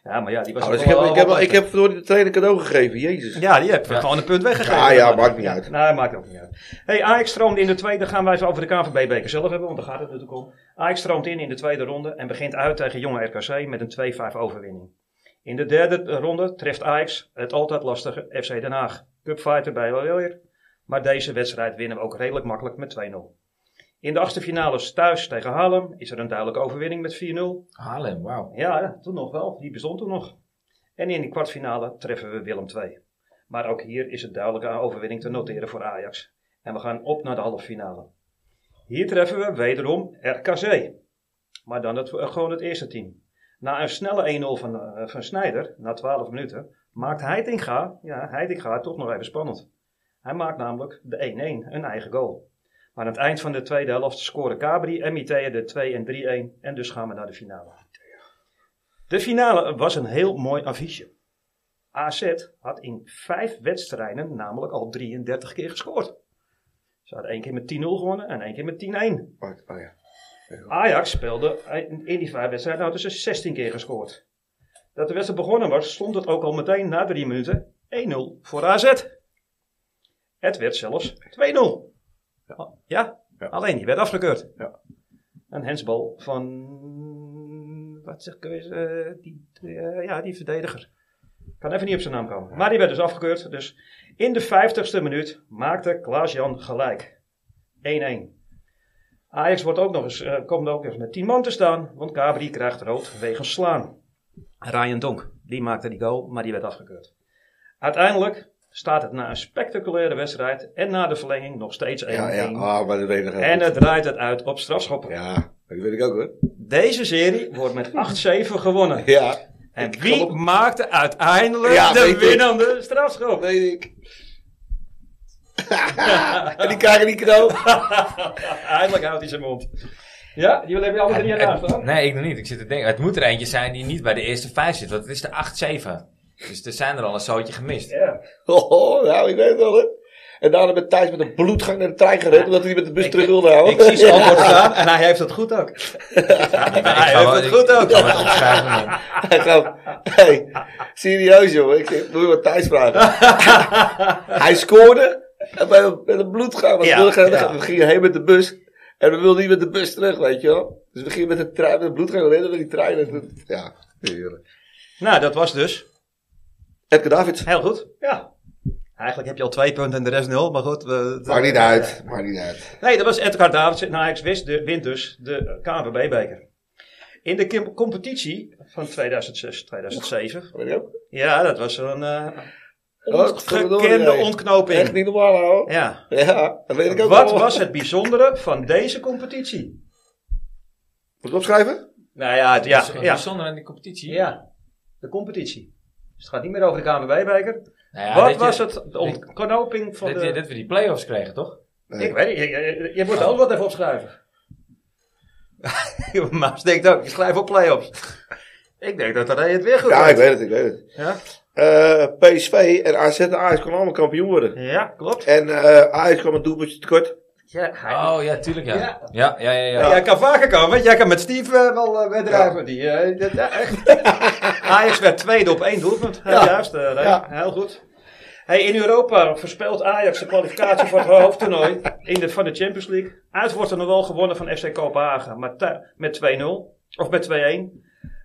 Ja, maar ja, die was ook dus ik, heb, wel- ik, heb, wel ik heb verdorie de trainer cadeau gegeven. Jezus. Ja, die heb Ja. gewoon een punt weggegeven. Ja, ja, maakt niet uit. Nee, maakt ook niet uit. Hey, Ajax stroomt in de tweede, gaan wij eens over de KVB-beker zelf hebben, want daar gaat het natuurlijk om. Ajax stroomt in in de tweede ronde en begint uit tegen jonge RKC met een 2-5 overwinning. In de derde ronde treft Ajax het altijd lastige FC Den Haag. Cupfighter bij weer, maar deze wedstrijd winnen we ook redelijk makkelijk met 2-0. In de achtste finales thuis tegen Haarlem is er een duidelijke overwinning met 4-0. Haarlem, wauw. Ja, toen nog wel. Die bestond toen nog. En in de kwartfinale treffen we Willem II. Maar ook hier is het duidelijk een overwinning te noteren voor Ajax. En we gaan op naar de halve finale. Hier treffen we wederom RKC. Maar dan het, eh, gewoon het eerste team. Na een snelle 1-0 van, eh, van Snijder, na 12 minuten, maakt Heitinga, ja, Heitinga toch nog even spannend. Hij maakt namelijk de 1-1, een eigen goal. Maar aan het eind van de tweede helft scoren Cabri en Mitea de 2 en 3-1 en dus gaan we naar de finale. De finale was een heel mooi affiche. AZ had in vijf wedstrijden namelijk al 33 keer gescoord. Ze hadden één keer met 10-0 gewonnen en één keer met 10-1. Oh, oh ja. Ajax speelde in in die vijf wedstrijden hadden ze 16 keer gescoord. Dat de wedstrijd begonnen was, stond het ook al meteen na drie minuten 1-0 voor AZ. Het werd zelfs 2-0. Ja, Ja. alleen die werd afgekeurd. Ja. Een hensbal van, wat zeg ik, eh, die, eh, ja, die verdediger. Kan even niet op zijn naam komen. Maar die werd dus afgekeurd. Dus in de 50ste minuut maakte Klaas-Jan gelijk. 1-1. Ajax wordt ook nog eens, eh, komt ook eens met 10 man te staan, want Cabri krijgt rood wegens slaan. Ryan Donk, die maakte die goal, maar die werd afgekeurd. Uiteindelijk staat het na een spectaculaire wedstrijd en na de verlenging nog steeds 1-1. Ja, ja. Ah, maar dat weet ik En het draait het uit op strafschoppen. Ja, dat weet ik ook hoor. Deze serie wordt met 8-7 gewonnen. Ja, En wie maakte uiteindelijk Ja, de weet ik. winnende strafschop? weet ik. en die krijgen die cadeau. Eindelijk houdt hij zijn mond. Ja, die hebben je alle drie hoor. nee, ik nog niet. Ik zit te denken. Het moet er eentje zijn die niet bij de eerste vijf zit. Want het is de 8-7. Dus er zijn er al een zootje gemist. Ja. Oh, nou, ik weet het wel hè. En daarna met Thijs met een bloedgang naar de trein gereden, omdat hij met de bus Ik- terug wilde houden. Ik zie zijn antwoord staan en hij heeft het goed ook. hij heeft het goed ook. Ik het. Hij gaat, hey, serieus jongen, ik zeg, moet je wat Thijs vragen. hij scoorde en bij een, met een bloedgang, want Ja, we, wilden- ja. we gingen heen met de bus. En we wilden niet met de bus terug, weet je wel. Dus we gingen met de trein, met de bloedgang, reden met die trein. En het- ja, heerlijk. Nou, dat was dus Edgar Davids. heel goed. Ja. Eigenlijk heb je al twee punten en de rest nul, maar goed. We, Maakt niet uit, maakt niet uit. Nee, dat was Edgar Davids. En Ajax wist de, wint dus de KNVB-beker. In de kim- competitie van 2006, 2007. Weet je ook? Ja, dat was een verdorie, ongekende nee. Echt ontknoping. niet normaal hoor. Ja. Ja, dat weet ik ook Wat wel. was het bijzondere van deze competitie? Moet ik opschrijven? Nou ja, het- ja, ja. Bijzonder aan die competitie. ja, de competitie. Dus het gaat niet meer over de KNVB-beker. Nou ja, Wat je- was het, de ontknoping van Dat, de... je, dat we die play-offs kregen, toch? Nee. Ik weet niet, je, je, je moet ook wat even opschrijven. Maas denkt ook, je schrijft op play-offs. ik denk dat hij het weer goed Ja, weet. ik weet het, ik weet het. Ja? Eh, PSV en AZ en Ajax konden allemaal kampioen worden. ja, klopt. En eh Ajax kwam een doelpuntje tekort. Ja, hij, Oh ja, tuurlijk ja. Ja. Ja, ja, ja. ja. Ja, Jij kan vaker komen, want jij kan met Steve eh, wel eh, wedrijven. Die, eh, dat- ja, echt. Ajax werd tweede op één doelpunt. Juist, eh, heel goed. Hey, in Europa verspeelt Ajax de kwalificatie voor het hoofdtoernooi in de, van de Champions League. Uit wordt er nog wel gewonnen van FC Kopenhagen maar met 2-0. Of met 2-1.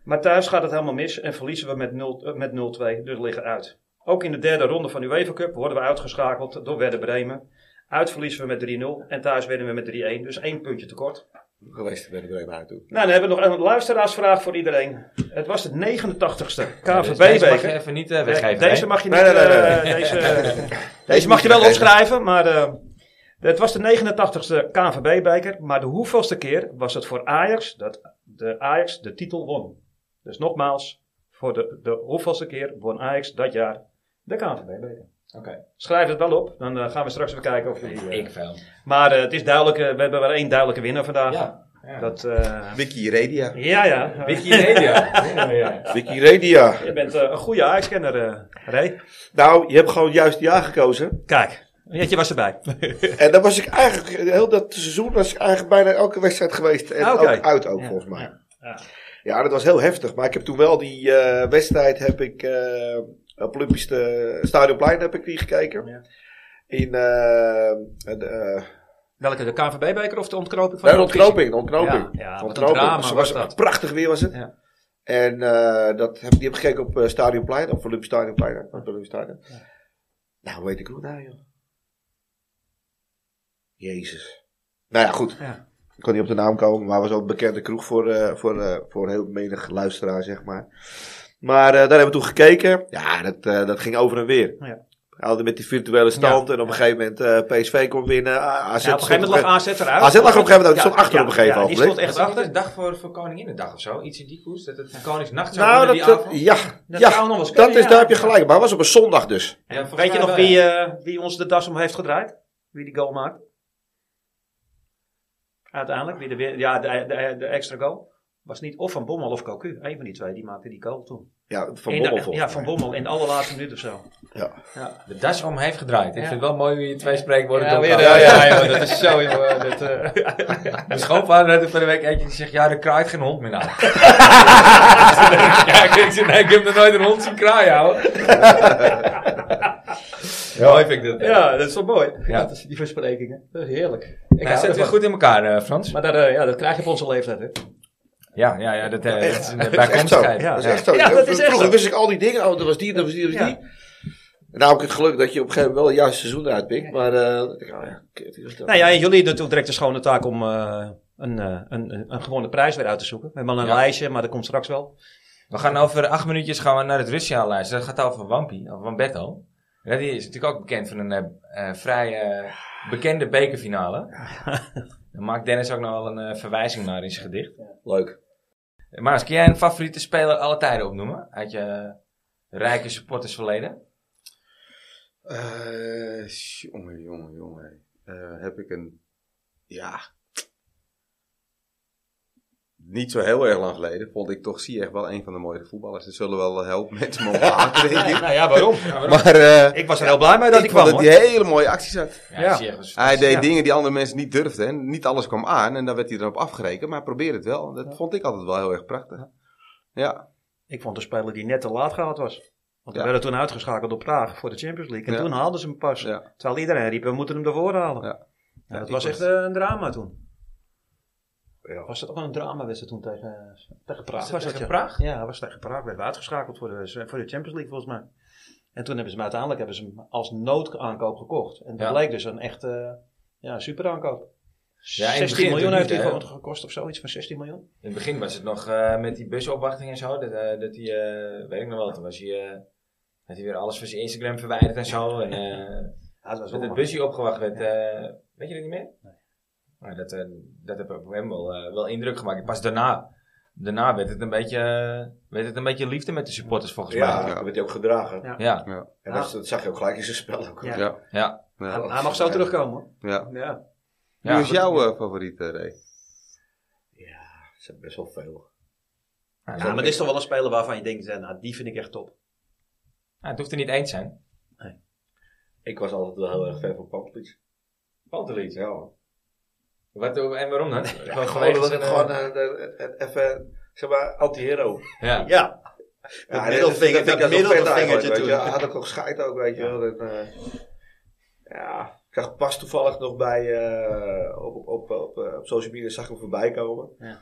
Maar thuis gaat het helemaal mis en verliezen we met 0 eh, met 0-2. Dus liggen uit. Ook in de derde ronde van de UEFA Cup worden we uitgeschakeld door Werder Bremen. Uit verliezen we met 3-0 en thuis winnen we met 3-1. Dus één puntje tekort. geweest bij de Bremen toe. Nou, dan hebben we nog een luisteraarsvraag voor iedereen. Het was de 89ste Ja, dus KVB deze mag je even niet eh, weggeven. Deze hè? mag je niet. Nee, nee, nee, nee. eh, deze, deze mag je wel opschrijven, maar eh, het was de 89ste KNVB-beker. Maar de hoeveelste keer was het voor Ajax dat de Ajax de titel won? Dus nogmaals, voor de, de hoeveelste keer won Ajax dat jaar de KNVB-beker? Oké. Schrijf het wel op, dan eh, gaan we straks even kijken of jullie... eh, Ik veel. Maar eh, het is duidelijk, we hebben maar één duidelijke winnaar vandaag. Ja. ja. Dat, eh, Wiki Redia. ja, ja. Ja. Wikimedia. Je bent een goede Ajax-kenner, eh Ray. Nou, je hebt gewoon juist jaar gekozen. Kijk, Jetje was erbij. En dan was ik eigenlijk, heel dat seizoen was ik eigenlijk bijna elke wedstrijd geweest. En Oké. ook uit ook, Ja, volgens mij. ja, ja. Ja, dat was heel heftig. Maar ik heb toen wel die eh, wedstrijd, heb ik, eh, op Olympisch de, Stadionplein heb ik die gekeken. Ja. In, eh, de, eh, Welke, de KNVB-beker of de ontknoping van nee, de ontknoping, de ontknoping. Ja, ja een drama was was dat. Prachtig weer was het. Ja. En eh, dat heb, die heb ik gekeken op eh, Stadionplein, of Olympisch Stadionplein. op Olympisch Stadion. Nou, heet ik hoe nou, joh? Jezus. Nou ja, goed. Ja. Ik kon niet op de naam komen, maar was ook een bekende kroeg voor, eh, voor, eh, voor heel menig luisteraar, zeg maar. Maar eh, daar hebben we toen gekeken. Ja, dat, eh, dat ging over en weer. Ja. We hadden met die virtuele stand en op een gegeven moment eh, PSV kon winnen. AZ Ja, op een gegeven moment lag AZ eruit. AZ lag op een gegeven moment ook, die stond achter ja, op een gegeven ja, die moment. stond echt achter. de dag voor, voor Koninginnedag of zo? Iets in die koers? Dat het Koningsnacht zou Nou, dat, die dat- avond? ja, Dat ja zou nog dat is, ja. daar heb je gelijk. Maar het was op een zondag dus. Weet je nog wie, eh, wie ons de das om heeft gedraaid? Wie die goal maakt? Uiteindelijk, wie de, weer- ja, de, de, de extra goal. Was niet of Van Bommel of Cocu. Een van die twee, die maakte die goal toen. Ja, van In Bommel volgens Ja, Van. Bommel in de allerlaatste minuut of zo. Ja. De das om heeft gedraaid. Ik Ja. vind het wel mooi hoe je twee spreekwoorden Ja, door weer, elkaar- ja, ja, joh, dat is zo, joh. Dat, eh Mijn schoonvader had er van de week eentje die zegt, ja, er kraait geen hond meer naar. ja, ik, zeg, nee, ik heb nog nooit een hond zien kraaien, hoor. Mooi vind ik dat. Ja, dat is wel mooi. Ja. Ja, dat is die versprekingen. Dat is heerlijk. Ik Nou, zet weer ervan. goed in elkaar, eh, Frans. Maar dat, eh, ja, dat krijg je op onze leeftijd, hè? Ja, ja, ja, dat, eh, Echt, dat is een dat is echt zo. Ja. Dat is echt zo. Ja, dat is echt Vroeger zo. wist ik al die dingen. Oh, dat was die, dat was die, dat was Ja. die. En nou heb ik het geluk dat je op een gegeven moment wel een juist seizoen eruit pikt. Maar, eh, oh ja, was dat. Nou ja, en jullie hebben natuurlijk direct de schone taak om eh, een, eh, een, een, een gewone prijs weer uit te zoeken. We hebben al een Ja. lijstje, maar dat komt straks wel. We gaan over acht minuutjes gaan we naar het Russiaal luisteren. Dat gaat over Wampie, of Wamberto. Ja, die is natuurlijk ook bekend van een eh, eh, vrij bekende bekerfinale. Daar maakt Dennis ook nog wel een verwijzing naar in zijn gedicht. Leuk. Maar als kun jij een favoriete speler alle tijden opnoemen? Uit je rijke supportersverleden? Eh, jongen, jongen, jongen. Eh, heb ik een, ja, niet zo heel erg lang geleden, vond ik toch Ziyech wel een van de mooiste voetballers. Er zullen wel een hoop mensen me op haken, denk ik. nou ja, waarom? Maar eh, Ik was er heel blij mee dat ik hij vond kwam, dat hij hele mooie acties had. Ja, Ja. Ziyech was- Hij deed Ja. dingen die andere mensen niet durfden. En niet alles kwam aan en daar werd hij dan op afgerekend. Maar hij probeerde het wel. Dat vond ik altijd wel heel erg prachtig. Ja, Ik vond de speler die net te laat gehad was. Want we Ja. werden toen uitgeschakeld op Praag voor de Champions League. En Ja. toen haalden ze hem pas. ja. Terwijl iedereen riep, we moeten hem ervoor halen. Ja. Ja, dat was- echt eh, een drama toen. Ja. Was dat ook een drama wedstrijd toen tegen, tegen Praag? Was dat Was tegen ja. Praag? Ja, dat was tegen Praag. Werden we uitgeschakeld voor de, voor de Champions League volgens mij. En toen hebben ze hem uiteindelijk hebben ze hem als noodaankoop gekocht. En dat Ja. bleek dus een echte ja, super aankoop. Ja, in het 16 begin miljoen heeft hij gewoon gekost of zoiets van 16 miljoen. In het begin was het nog eh, met die busopwachting en zo. Dat, eh, dat hij, eh, weet ik nog wel, toen was hij, eh, had hij weer alles van zijn Instagram verwijderd en zo. En, Ja, dat was dat het busje opgewacht werd. eh, weet je dat niet meer? Maar dat, eh, dat heb op hem wel, eh, wel indruk gemaakt. Pas daarna, daarna werd, het een beetje, eh, werd het een beetje liefde met de supporters volgens Ja, mij. dan werd hij ook gedragen. Ja. Ja, En dat, dat zag je ook gelijk in zijn spel. Ook. Ja. Ja. ja. ja. Hij, hij mag zo terugkomen ja. Ja. Wie Ja, is jouw eh, favoriete, Ray? Ja, dat zijn best wel veel. Ja, Ja, maar dit is toch wel een speler waarvan je denkt, nou die vind ik echt top. Ja, het hoeft er niet eens te zijn. Ik was altijd wel heel erg fan van Pantelic. Pantelic, ja. Wat, en waarom dan? Gewoon, dat zijn, eh, gewoon eh, het- even, zeg maar, anti-hero. Ja. Ja. Ja, Dat middelvinger- vind ik dat vet middelvingertje je. toen. Hij had ook al gescheit ook, weet je wel. Dat, eh, ja, ik zag pas toevallig nog bij, eh, op, op, op, op, eh, op social media zag ik hem voorbij komen. Ja.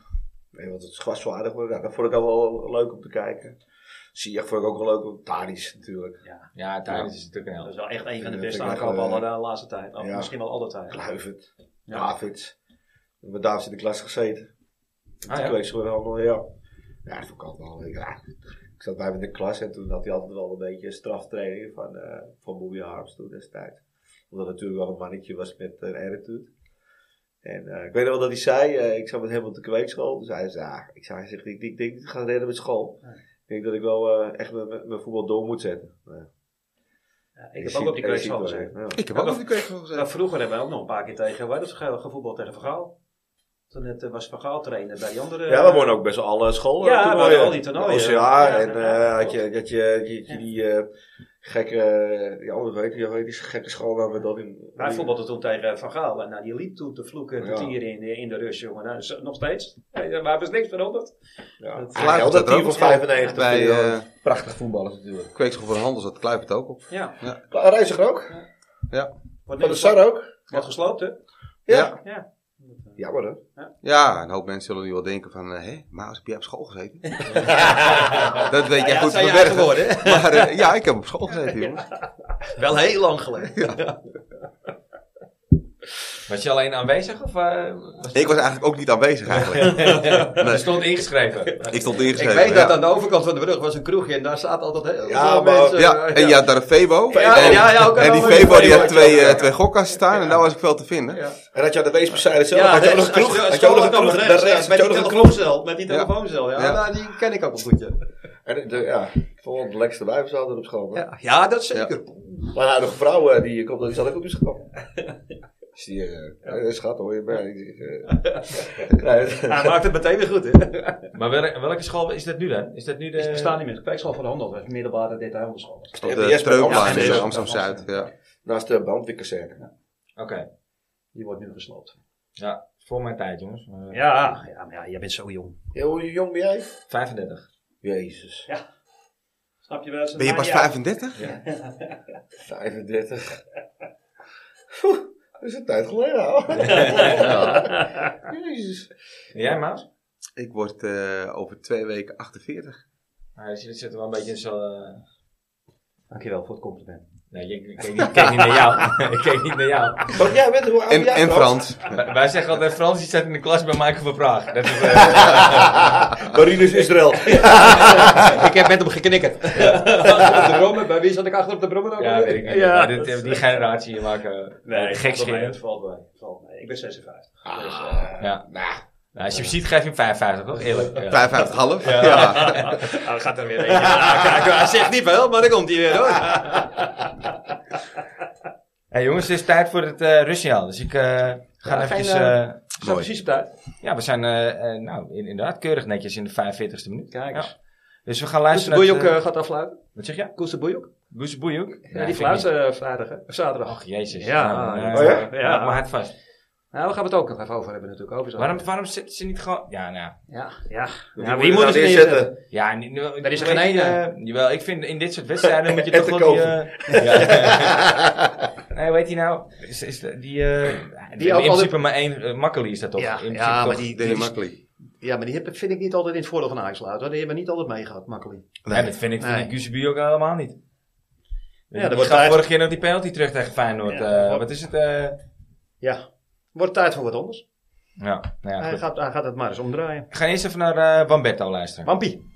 Nee, want het is glaswaardig. maar Ja, dat vond ik al wel leuk om te kijken. Ziyech vond ik ook wel leuk. Tadic natuurlijk. Ja, tijdens is het natuurlijk een Dat is wel echt een van de Dat beste ik aankopen eh, aller de laatste tijd. Of ja. misschien wel alle tijd. Kluivert. Ja. Met David in de klas gezeten. Ah, Toen ja. gewoon allemaal, ja. Ja, dat vond ik altijd wel, ja. Ik zat bij hem in de klas en toen had hij altijd wel een beetje straftraining van, eh van Bobby Harms toen destijds. Omdat het natuurlijk wel een mannetje was met een attitude. En eh, ik weet nog wel dat hij zei, eh, ik zat met hem op de kweekschool. Dus hij zei, ja, ik, zei, ik, ik denk niet gaan redden met school. Ik denk dat ik wel eh, echt mijn- voetbal door moet zetten. Nou, ja. Ik heb ziet- ook op die kweekschool wel, gezeten. ja. Ik heb ook op die kweekschool gezeten. vroeger hebben we ook nog een paar keer tegen, wij dat ge- gevoetbald tegen Vergaal. Toen het, eh, was Vergaal trainer bij die andere... Ja, we wonnen ook best wel alle scholen. Ja, we toernooien. hadden al die toernooien. OCA Ja, en ja. eh, had je, had je, had je die eh, gekke, die andere weet je, die gekke school waar we dat in... Wij voetbalden toen tegen Van Gaal. En nou, die liep toen te vloeken, te Ja. tieren in, de- in de rust, jongen. Nou, nog steeds. Ja, Maar hebben ze niks veranderd. Ja, Dat- Kluivert dat team van 95. Bij eh Prachtig voetballers natuurlijk. kweekschool voor Handel zat Kluivert ook op. Ja. Reiziger ook? Ja. Wordt Van nu de Sar ook? Wordt gesloopt, hè? Ja. Ja. Jammer hè? Ja, een hoop mensen zullen nu wel denken van, eh, hé, Maus, heb jij op school gezeten? dat weet jij Ja, goed zijn van je Bergen. geworden, hè? Maar eh, ja, ik heb op school gezeten, jongen. Wel heel lang geleden. Was je alleen aanwezig? Of, eh, was Ik was eigenlijk ook niet aanwezig eigenlijk. Je stond ingeschreven. Ik stond Ik ingeschreven. weet dat aan de overkant van de brug was een kroegje en daar zaten altijd heel Ja, veel maar- mensen. Ja, eh, en je had daar een Febo. Ja, en, ja, ja, ook en die Febo die had twee, eh, twee gokkasten staan en daar was ik veel te vinden. Ja. En had je aan de Weesperzijde zelf, Ja, had je ook nog een kroeg? Had je je ook nog een kroeg? Met die telefooncel. Met die Ja. telefooncel, ja. Die ken ik ook een goedje. En de, ja, ik vond het lekkerste wijf zaten op school. Ja, ja dat zeker. Maar nou, de vrouw die komt, die zat ook op de school. Dus die, eh, ja, schat hoor je bij. Eh, Hij maakt het meteen weer goed, hè? Maar welke, welke school is dat nu dan? Is dat nu de... Het bestaat niet meer. Kwijkschool van de handel. dat is Middelbare detailhandelschool. Ja, de Streuplaan Amsterdam. in Ja, Amsterdam-Zuid. Ja. Naast de brandweerkazerne. Oké. Die wordt nu gesloopt. Ja, voor mijn tijd jongens. Maar, Ja, ja, maar ja, jij bent zo jong. Ja, hoe jong ben jij? 35. Jezus. Snap je wel? Ben je pas 35? 35. Dat is een tijd geleden al. Jezus. En jij Maas? Ik word eh, over twee weken 48. Nou, dus jullie zitten wel een beetje in zo... eh, Dankjewel voor het compliment. Nee, ik, ik, keek niet, ik keek niet naar jou. ik keek niet naar jou. Want jij bent hoe oud ben En, jij en Frans? Frans. Wij, zeggen altijd, Frans die zit in de klas bij Michael van Praag. Dat is, eh, Marinus Israël. ik heb met hem geknikkerd. op de brommer. Bij wie zat ik achter op de brommer ook? ja, alweer? weet ik niet. Ja. Dit, die generatie maken Nee, gek valt. Het valt mee. Ik ben 56. Dus, eh, Ja. Nou, als je hem ziet, geef je hem 55, toch? Eerlijk. Ja. 55,5. Ja. Nou, gaat er weer een. Ja, kijk, hij zegt niet veel, maar dan komt hij weer hoor. Hey, jongens, het is tijd voor het eh Russiaal. Dus ik eh, ga Ja, eventjes... geen, eh, eh, Zo precies op tijd. ja, we zijn eh, nou, in- inderdaad keurig netjes in de 45ste minuut. Kijk eens. Ja. Dus we gaan luisteren het, eh, gaat afsluiten. wat zeg je? Koes de Boejoek. Boes Boejoek? Ja, die fluit eh, vrijdag, hè? Of zaterdag. Och, jezus. Ja, Nou, ja. Oh ja? Ja. Maar hard vast. Nou, daar gaan we het ook nog even over hebben natuurlijk. Over zo. Waarom, waarom zitten ze niet gewoon... Ja, nou... Ja, ja. Wie ja moet wie je moeten nou ze neerzetten? neerzetten? Ja, niet, nou, Er is er geen ene. eh, jawel, ik vind in dit soort wedstrijden moet je toch wel die... eh, ja. nee, weet je nou? Is, is de- die, eh die in ook principe maar één... Makkeli is dat toch? Ja, ja, maar toch- die, die, ja, maar die heb, vind ik niet altijd in het voordeel van Ajax hoor. Die hebben niet altijd meegehad, makkelijk. Nee, dat vind ik van Nee. ook helemaal niet. Ja, tijd- vorige keer nog die penalty terug tegen Feyenoord. Eh, wat is het? eh? Ja. Wordt tijd voor wat anders. ja, nou ja, hij, goed. gaat, hij gaat het maar eens omdraaien. We gaan eerst even naar eh Wamberto luisteren. Wampie.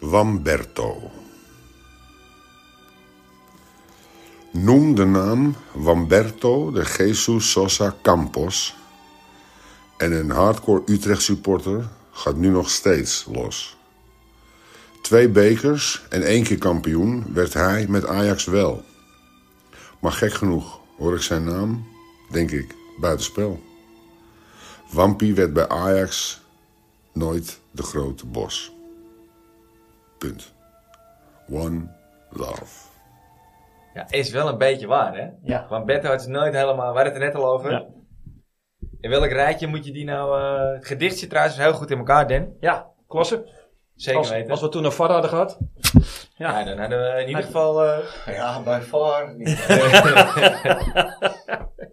Wamberto. Noem de naam Wamberto de Jesus Sosa Campos. En een hardcore Utrecht supporter gaat nu nog steeds los. Twee bekers en één keer kampioen werd hij met Ajax wel. Maar gek genoeg hoor ik zijn naam, denk ik, buitenspel. Wampie werd bij Ajax nooit de grote bos. Punt. One love. Ja, is wel een beetje waar, hè? Ja. Wamberto is nooit helemaal... We hadden het er net al over. Ja. In welk rijtje moet je die nou... eh, het gedicht zit trouwens heel goed in elkaar, Den. Ja, klasse. Zeker Als, weten. als we toen een VAR hadden gehad. ja. dan hadden we in ieder geval... eh, Ja, bij far.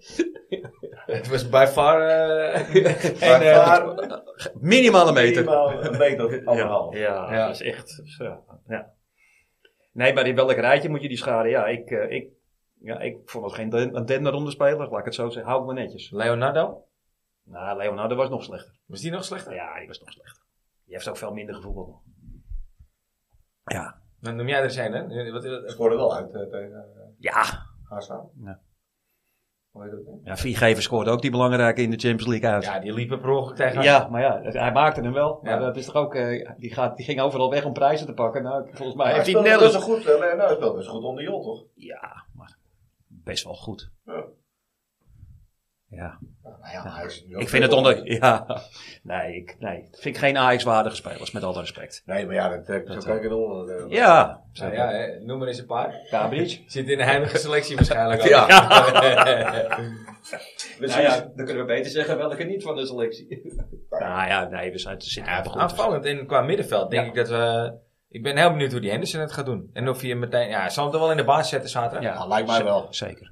het was by far... eh, Bij en, eh, far. Minimale meter. Minimaal een meter anderhalf. Ja, Ja. dat is echt. zo, ja. Nee, maar in welk rijtje moet je die scharen? Ja, ik, eh, ik Ja, ik vond het geen den- speler, laat ik het zo zeggen. Hou ik maar netjes. Leonardo? Nou, Leonardo was nog slechter. Was die nog slechter? Ja, die was nog slechter. Die heeft ook veel minder gevoetbald nog. Ja. Dan noem jij er een, hè? Wat, Ze wat, scoorden wel uit eh, tegen eh, Ja. HSV. Ja. Hoe heet dat, hè? Ja, Viergever scoorde ook die belangrijke in de Champions League uit. ja, die liepen per ongeluk tegen Ja, maar ja, hij maakte hem wel. Maar dat is toch ook, eh, die, gaat, die ging overal weg om prijzen te pakken. Nou, volgens mij Hij heeft hij nergens... best wel goed. eh, Leonardo speelde best goed onder Jol, toch? Ja, maar best wel goed. Ja. Ja, Nou ja, hij is nu ook ik vind het onder... Ja, nee, ik, nee. vind ik geen Ajax-waardige spelers, met alle respect. Nee, maar ja, dat, eh, zo Dat, kijk ik onder. eh. Ja, Nou ja, hè, noem maar eens een paar. Gabriel. Zit in de heilige selectie waarschijnlijk. Ja. Nou ja, dan kunnen we beter zeggen welke niet van de selectie. nou ja, nee, we zijn, zitten Ja, aanvallend en qua middenveld denk Ja. ik dat we... Ik ben heel benieuwd hoe die Henderson het gaat doen. En of hij hem meteen... Ja, zal hem er wel in de baas zetten zaterdag? Ja, Ja, lijkt mij wel. Zeker.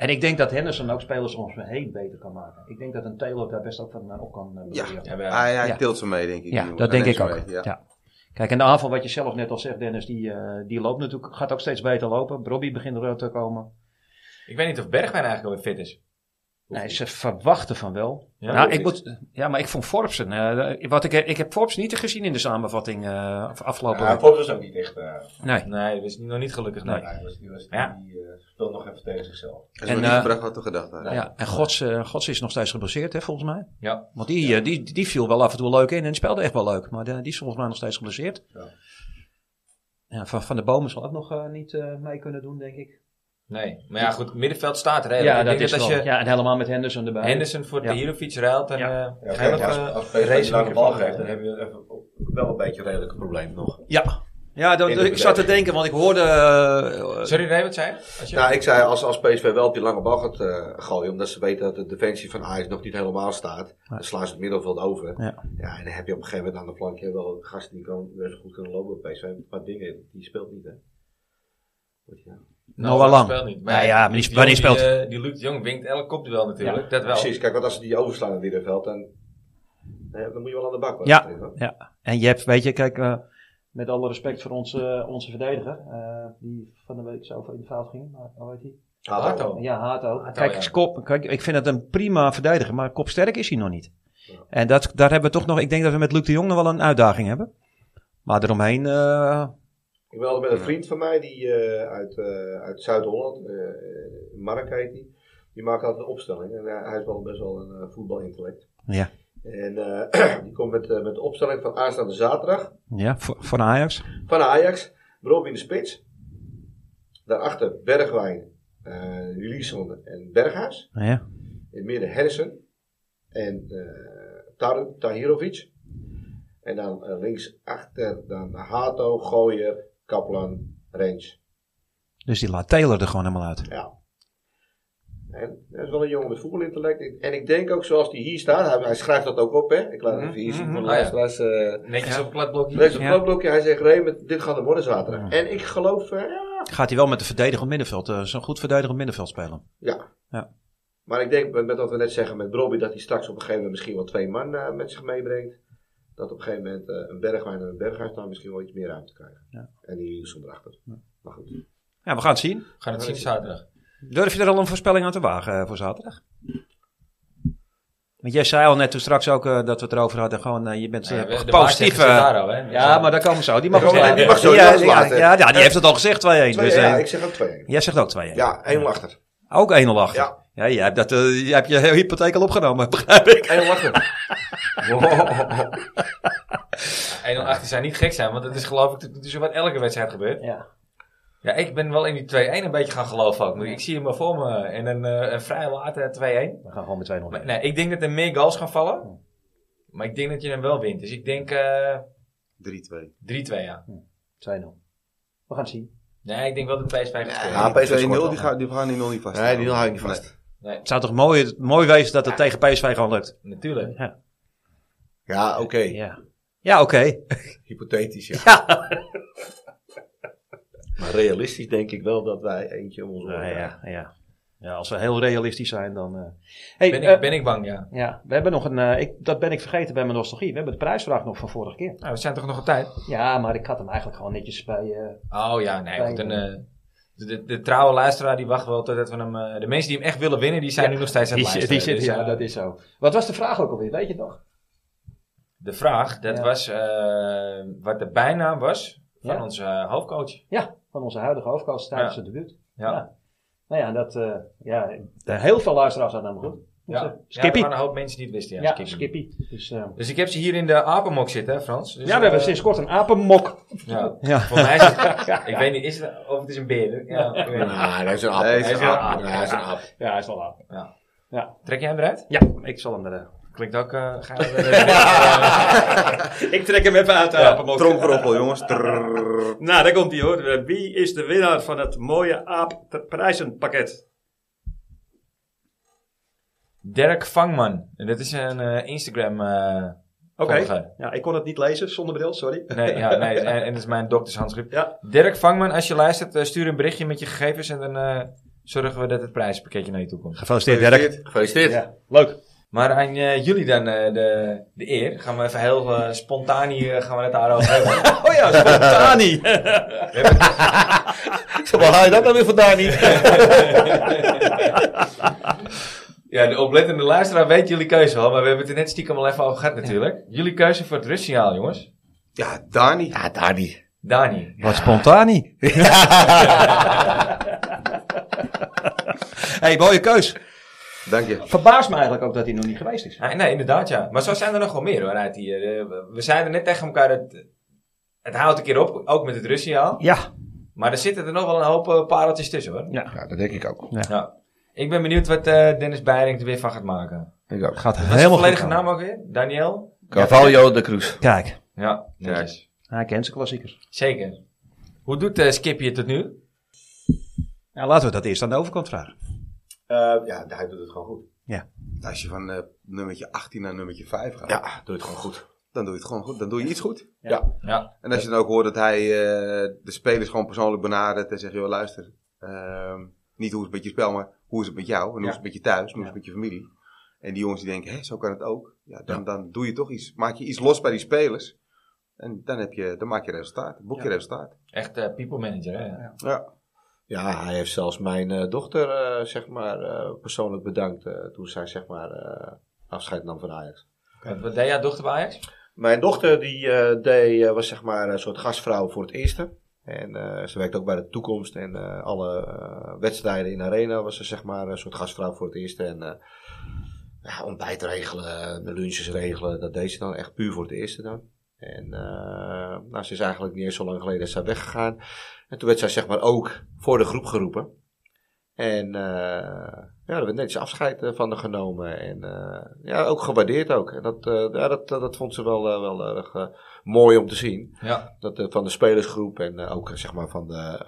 En ik denk dat Henderson ook spelers soms heen beter kan maken. Ik denk dat een Taylor daar best ook van eh, op kan eh, Ja. Ja, hij, hij Ja. tilt ze mee, denk ik. Ja, dat denk ik ook. mee, Ja. Kijk, en de aanval, wat je zelf net al zegt, Dennis, die, eh, die loopt natuurlijk, gaat ook steeds beter lopen. Robbie begint er te komen. Ik weet niet of Bergwijn eigenlijk al weer fit is. Nee, ze verwachten van wel. Ja, nou, ik moet, ja, maar ik vond Forbesen. eh, wat ik, ik heb Forbes niet gezien in de samenvatting eh, afgelopen Ja, week. Forbes was ook niet echt. eh, Nee. Nee, dat is nog niet gelukkig. Nee. nee, die was, die, was, Ja. die eh, speelde nog even tegen zichzelf. En, En, niet gebracht wat we gedacht hadden. Ja, en Gods, Gods is nog steeds geblesseerd, hè, volgens mij. Ja. Want die, die, die viel wel af en toe leuk in en speelde echt wel leuk. Maar de- die is volgens mij nog steeds geblesseerd. Ja. Ja, van, van de Bomen zal ook nog niet eh, mee kunnen doen, denk ik. Nee. Maar ja, goed, het middenveld staat redelijk. Ja, ik dat denk is dat als je Ja, en helemaal met Henderson erbij. Henderson voor Ja. Tahirovic ruilt, en Ja. eh Ja, je als, eh, als PSV lange bal geeft, dan heb je even wel een beetje een redelijk probleem nog. Ja, ja dat, de ik zat te denken, want ik hoorde... eh, Sorry, nee, wat zei je? Als je... Nou, ik zei als, als PSV wel op die lange bal gaat eh, gooien, omdat ze weten dat de defensie van Ajax nog niet helemaal staat, dan slaan ze het middenveld over. Ja. Ja, en dan heb je op een gegeven moment aan de flankje wel gasten die kan, best goed kunnen lopen PSV. Maar dingen, die speelt niet, hè. Goed, Noah Nou, Lang. speelt niet. Ja, ja, maar die- Luc maar die de Jong, speelt. Die, eh, die Luc de Jong winkt elk kopduel natuurlijk, dat wel. Precies, kijk, want als ze die overslaan in het middenveld, dan, dan moet je wel aan de bak. wat Ja. dat. Ja, en je hebt, weet je, kijk, eh, met alle respect voor onze, onze verdediger, eh, die van de week zo in de fout ging, maar hoe heet die? Hato. Ja, Hato. Kijk, ja. is kop, kijk, ik vind het een prima verdediger, maar kopsterk is hij nog niet. En dat, daar hebben we toch nog, ik denk dat we met Luc de Jong nog wel een uitdaging hebben. Maar eromheen, eh, Ik belde met een vriend van mij die eh, uit, eh, uit Zuid-Holland, eh, Mark heet die. Die maakt altijd een opstelling en hij is wel best wel een voetbalintellect. ja, En die komt met, met de opstelling van aanstaande zaterdag ja voor Ajax. van Ajax. Rob in de spits. Daarachter Bergwijn, Liesson en Berghuis. Ja, In het midden Henderson en Tar Tahirovic. En dan eh, linksachter dan Hato, Gooier, Kaplan, Range. dus die laat Taylor er gewoon helemaal uit. Ja. En dat is wel een jongen met voetbalintellect. En ik denk ook zoals hij hier staat, hij, hij schrijft dat ook op, hè. Ik laat het even hier zien voor de Mhm. Ah, luisteraars. eh, Netjes op het kladblokje. Op klapblokje, hij zegt, Raymond, dit gaat er worden zaterdag. Ja. En ik geloof, eh, ja, Gaat hij wel met de verdedigend middenveld, eh, zo'n goed verdedigend middenveld spelen. ja. Ja. Maar ik denk, met, met wat we net zeggen met Robbie, dat hij straks op een gegeven moment misschien wel twee man eh, met zich meebrengt. Dat op een gegeven moment eh, een Bergwijn en een Berghuis dan misschien wel iets meer ruimte krijgen. Ja. En die Wilson erachter. Maar goed. Ja, we gaan het zien. We gaan het zien zaterdag. Durf je er al een voorspelling aan te wagen eh, voor zaterdag? Want jij zei al net toen straks ook eh, dat we het erover hadden. Gewoon, je bent de baas positief. al, ja, maar daar komen we zo. Die mag, wel- mag- die mag zo ja, die ja, ja, ja, heeft het al gezegd 2-1. Twee, Dus, ja, ik zeg ook 2 Jij zegt ook 2-1. Ja, 1 achter. Ook 1-0 achter. Ja. Ja, jij hebt, dat, eh, jij hebt je hele hypotheek al opgenomen, begrijp ik. 1 achter. 1-0-18 zijn niet gek zijn, want dat is geloof ik toe wat elke wedstrijd gebeurt. Ja. Ja, ik ben wel in die 2-1 een beetje gaan geloven ook. Ik zie hem maar voor me en een, eh, een vrij late 2-1. We gaan gewoon met 2-0 Maar, mee. nee, ik denk dat er meer goals gaan vallen. Maar ik denk dat je hem wel wint. Dus ik denk eh 3-2. 3-2, ja. 2-0. We gaan het zien. Nee, ik denk wel dat PSV gaat scoren. Ja, PSV is 0, gewoon die gaan, die gaan die 0 niet vast. Nee, die hou ik niet vast. Het zou toch mooi, mooi wezen dat het tegen PSV gewoon lukt. Natuurlijk. Ja, Ja, oké. ja. ja oké. Hypothetisch, ja. Ja. Maar realistisch denk ik wel dat wij eentje om ons Ja, oren ja, ja. ja, als we heel realistisch zijn, dan... eh Hey, Ben eh, ik, ben ik bang, ja. ja, we hebben nog een... eh, ik, dat ben ik vergeten bij mijn nostalgie. We hebben de prijsvraag nog van vorige keer. Nou, we zijn toch nog op tijd? Ja, maar ik had hem eigenlijk gewoon netjes bij... eh, Oh ja, nee. Bij- Goed, dan, eh, De, de, de trouwe luisteraar die wacht wel totdat we hem... eh, de mensen die hem echt willen winnen, die zijn Ja, nu nog steeds aan het luisteren. die zit, Dus, ja, eh, dat is zo. Wat was de vraag ook alweer, weet je het nog? De vraag, dat Ja. was eh, wat de bijnaam was van Ja. onze hoofdcoach. Ja, van onze huidige hoofdkast tijdens Ja. het debuut. Ja. Ja. Nou ja, dat, eh, ja, de- heel veel luisteraars hadden hem goed. Ja. Eh, Ja, er Skippy. waren een hoop mensen die het wisten. Ja, Ja, Skippy. Skippy. Dus, eh, Dus ik heb ze hier in de apenmok zitten, hè, Frans? Dus, ja, we hebben eh, sinds kort een apenmok. Ja. Ja. Voor mij is het... ik weet niet, is het, of het is een beer. Ja, ik weet niet. Nee, dat is een aap. Nee, Hij is een aap. aap. Ja, dat is een aap. Ja, hij is wel apen. Trek jij hem eruit? Ja, ik zal hem er... Klinkt ook... eh ga ik trek hem even uit de Ja, apenmok. Tromgeroffel, jongens. Trrrr. Nou, daar komt hij hoor. Wie is de winnaar van het mooie aap prijzenpakket? Dirk Vangman. En dat is een eh, Instagram eh Oké. Ja, ik kon het niet lezen zonder bril, sorry. Nee, ja, nee, en, en dat is mijn doktershandschrift. Ja. Dirk Vangman, als je luistert, eh, stuur een berichtje met je gegevens en dan eh, zorgen we dat het prijspakketje naar je toe komt. Gefeliciteerd, Dirk. Gefeliciteerd. Ja, leuk. Maar aan eh, jullie dan eh, de, de eer. Gaan we even heel spontaan hier gaan we het daarover hebben. Oh ja, Spontani. Waar haal je dat nou weer vandaan niet? Ja, de oplettende luisteraar weet jullie keuze al, maar we hebben het er net stiekem al even over gehad natuurlijk. Jullie keuze voor het rustsignaal, jongens. Ja, Dani. Ja, daar niet. Dani. Wat spontani. hey, mooie keus. Dank je. Verbaast me eigenlijk ook dat hij nog niet geweest is. Ah, nee, inderdaad, ja. Maar zo zijn er nog wel meer hoor, uit hier. Eh, we- we zeiden net tegen elkaar, dat het houdt een keer op, ook met het rustsignaal. Ja. Maar er zitten er nog wel een hoop eh, pareltjes tussen hoor. Ja, dat denk ik ook. Ja. Ik ben benieuwd wat eh, Dennis Beiring er weer van gaat maken. Ik ook. Gaat Wat is de helemaal volledige goed. naam ook weer? Daniel? Carvalho de Cruz. Kijk, Ja, netjes. Hij kent zijn klassiekers. Zeker. Hoe doet eh Skippy het tot nu? ja, laten we dat eerst aan de overkant vragen. Eh, ja, hij doet het gewoon goed. Als je van eh, nummertje 18 naar nummertje 5 gaat, Ja, doet het gewoon goed. dan doe je het gewoon goed. Dan doe je iets goed. Ja. Ja. En als je dan ook hoort dat hij eh, de spelers gewoon persoonlijk benadert en zegt, joh luister, ehm, niet hoe is het met je spel, maar hoe is het met jou en hoe is het met je thuis, hoe is het met je familie. En die jongens die denken, hé, zo kan het ook. Ja, dan, dan doe je toch iets, maak je iets los bij die spelers. En dan, heb je, dan maak je resultaat, boek je resultaat. Echt eh, people manager, hè? Ja. Ja. Ja, hij heeft zelfs mijn eh, dochter, eh, zeg maar, eh, persoonlijk bedankt toen zij, zeg maar, eh, afscheid nam van Ajax. Wat, wat deed jouw dochter bij Ajax? Mijn dochter die eh, deed, was zeg maar een soort gastvrouw voor het eerste. En eh, ze werkt ook bij de toekomst. En eh, alle eh, wedstrijden in arena was ze zeg maar een soort gastvrouw voor het eerste. En ja, ontbijt regelen, lunches regelen, dat deed ze dan echt puur voor het eerste dan. En nou, ze is eigenlijk niet eens zo lang geleden is weggegaan. En toen werd zij zeg maar ook voor de groep geroepen. En eh, ja, er werd netjes afscheid eh, van haar genomen. En eh, ja, ook gewaardeerd ook. En dat, ja, dat, dat, vond ze wel, wel erg mooi om te zien. Ja. Dat, van de spelersgroep en ook zeg maar van de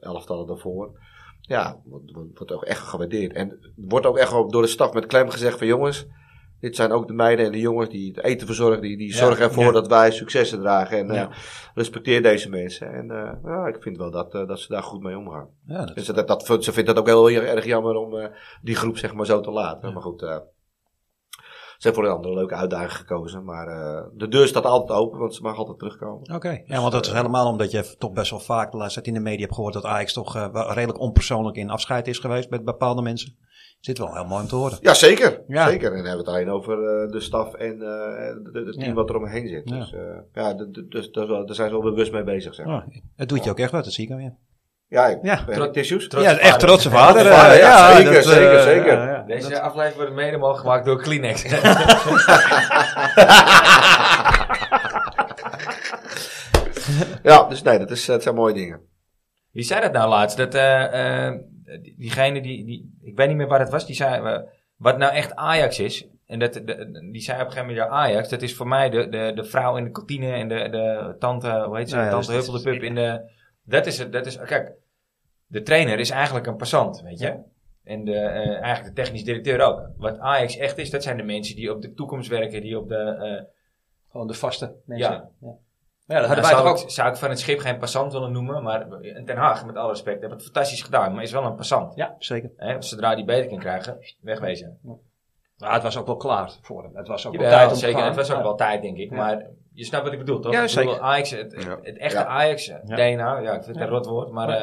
elftallen daarvoor. Ja, wordt, wordt, ook echt gewaardeerd. En wordt ook echt door de staf met klem gezegd van jongens... Dit zijn ook de meiden en de jongens die het eten verzorgen. Die, die zorgen ervoor dat wij successen dragen. En eh, respecteer deze mensen. En eh, ja, ik vind wel dat, eh, dat ze daar goed mee omgaan. Ja, dat Dus dat, dat, ze vindt dat ook heel erg jammer om die groep zeg maar zo te laten. Maar goed, ze heeft voor een andere leuke uitdaging gekozen. Maar de deur staat altijd open, want ze mag altijd terugkomen. Oké, ja, want dat is helemaal omdat je toch best wel vaak de laatste tijd in de media hebt gehoord dat Ajax toch wel redelijk onpersoonlijk in afscheid is geweest met bepaalde mensen. Zit wel heel mooi om te horen. Ja, zeker. Ja. zeker. En dan hebben we het alleen over eh, de staf en eh, de team Ja. wat er omheen zit. Ja. Dus eh, ja, dus daar zijn ze wel bewust mee bezig. Zeg. maar. Oh, het doet je ook echt wat, dat zie ik al weer. Ja, ik Ja. ben tissues. Trots ja, vader. echt trotse vader. Vader, ja, zeker, dat, zeker, zeker. ja, ja. Deze aflevering wordt mede mogelijk gemaakt door Kleenex. Ja, dus nee, dat, is, dat zijn mooie dingen. Wie zei dat nou laatst? Dat diegene die, die, ik weet niet meer waar het was, die zei, eh, wat nou echt Ajax is. En dat, de, die zei op een gegeven moment, ja, Ajax, dat is voor mij de, de, de vrouw in de kantine en de, de tante, hoe heet ze, ja, tante dus de Pup in de, dat is het, dat is, kijk, de trainer is eigenlijk een passant, weet je. En de, eh, eigenlijk de technisch directeur ook. Wat Ajax echt is, dat zijn de mensen die op de toekomst werken, die op de, eh, Gewoon de vaste mensen. Ja. ja. Maar ja, dat hadden wij zou, toch ook. zou ik van het schip geen passant willen noemen, maar Ten Haag, met alle respect, heeft het fantastisch gedaan, maar is wel een passant. Ja, Zeker. Hè, zodra die beter kan krijgen, wegwezen. maar het was ook wel klaar voor hem. Het was ook wel tijd om te zeker. gaan. Het was ook Ja. wel tijd, denk ik. Ja. Maar je snapt wat ik bedoel, toch? Ja, Ik bedoel, zeker. Ajax, het, het, Ja. echte Ja. Ajax, DNA, ja, ik vind het Ja. een rot woord, maar Ja. eh,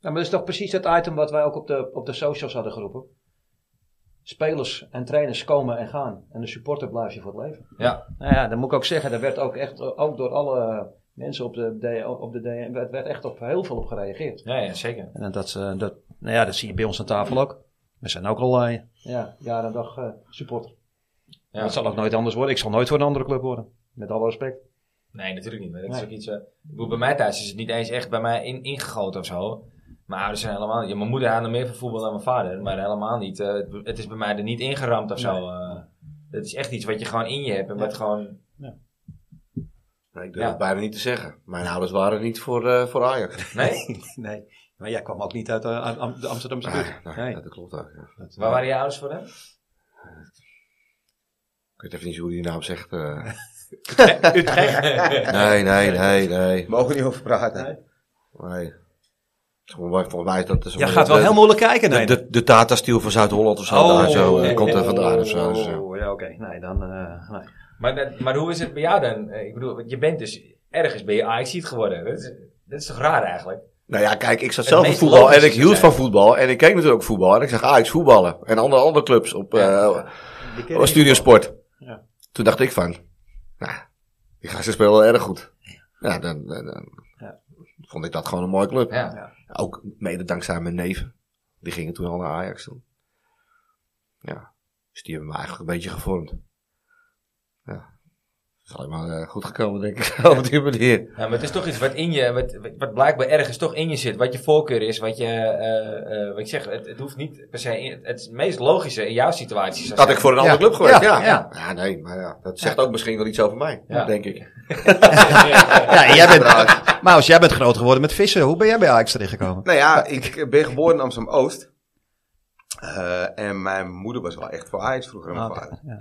Ja, maar dat is toch precies het item wat wij ook op de, op de socials hadden geroepen. Spelers en trainers komen en gaan. En de supporter blijft je voor het leven. Ja. Nou ja, dan moet ik ook zeggen, daar werd ook echt, ook door alle mensen op de, op de DM, werd, werd echt op heel veel op gereageerd. Ja, ja, zeker. En dat, dat, nou ja, dat zie je bij ons aan tafel ook. We zijn ook al, eh, Ja, jaar en dag eh, supporter. Ja. Dat zal ook nooit anders worden. Ik zal nooit voor een andere club worden. Met alle respect. Nee, natuurlijk niet. Maar dat is ook iets. ik bedoel, bij mij thuis is het niet eens echt bij mij in, ingegoten of zo. Mijn ouders zijn helemaal niet. Ja, mijn moeder had nog meer van voetbal dan mijn vader, maar helemaal niet. eh, het, het is bij mij er niet ingeramd of zo. eh. het is echt iets wat je gewoon in je hebt en wat gewoon. Nee, ik durf Ja. het bijna niet te zeggen. Mijn ouders waren niet voor, eh, voor Ajax. Nee? nee. Maar jij kwam ook niet uit Am- de Amsterdamse buurt. Nee, Nee. dat klopt ook. ja. Dat, Waar waren je ouders voor hem? Ik weet even niet hoe die naam zegt. eh. Utrecht. nee, nee, nee, nee. Mogen we niet over praten. nee. Volgens mij is dat... Jij gaat wel heel moeilijk kijken, De, nee. de, de Tata Steel van Zuid-Holland of zo. Oh, daar zo eh, komt er vandaan of zo. dus. Oh, ja, oké. Nee, dan... eh, nee. maar, dat- maar hoe is het bij jou dan? Eh, Ik bedoel, je bent dus ergens ben je Ajax geworden. Dat is, dat is toch raar eigenlijk? Nou ja, kijk, ik zat Het zelf in voetbal en ik hield zijn. van voetbal. En ik keek natuurlijk ook voetbal. En ik zag Ajax voetballen. En andere, andere clubs op eh op Studiosport. Ja. Toen dacht ik van, nou, die gasten spelen wel erg goed. Ja, dan, dan, dan Ja. vond ik dat gewoon een mooie club. Ja. Ook mede dankzij mijn neven. Die gingen toen al naar Ajax toen. Ja, dus die hebben me eigenlijk een beetje gevormd. Is alleen maar eh, goed gekomen denk ik, op die manier. Ja, maar het is toch iets wat in je, wat, wat- blijkbaar ergens toch in je zit. Wat je voorkeur is, wat je, eh, eh, wat ik zeg, het, het hoeft niet per se, in, het, meest logische in jouw situatie Dat ik voor een andere Ja. club geweest, ja. Ja, Ja, ja. nee, maar ja, dat zegt ook misschien wel iets over mij, Ja. denk ik. Ja, jij bent... Maar als jij bent groot geworden met vissen, hoe ben jij bij Ajax terechtgekomen? Nou ja, ik ben geboren in Amsterdam-Oost. Eh, en mijn moeder was wel echt voor Ajax vroeger en mijn Ah, vader. ja.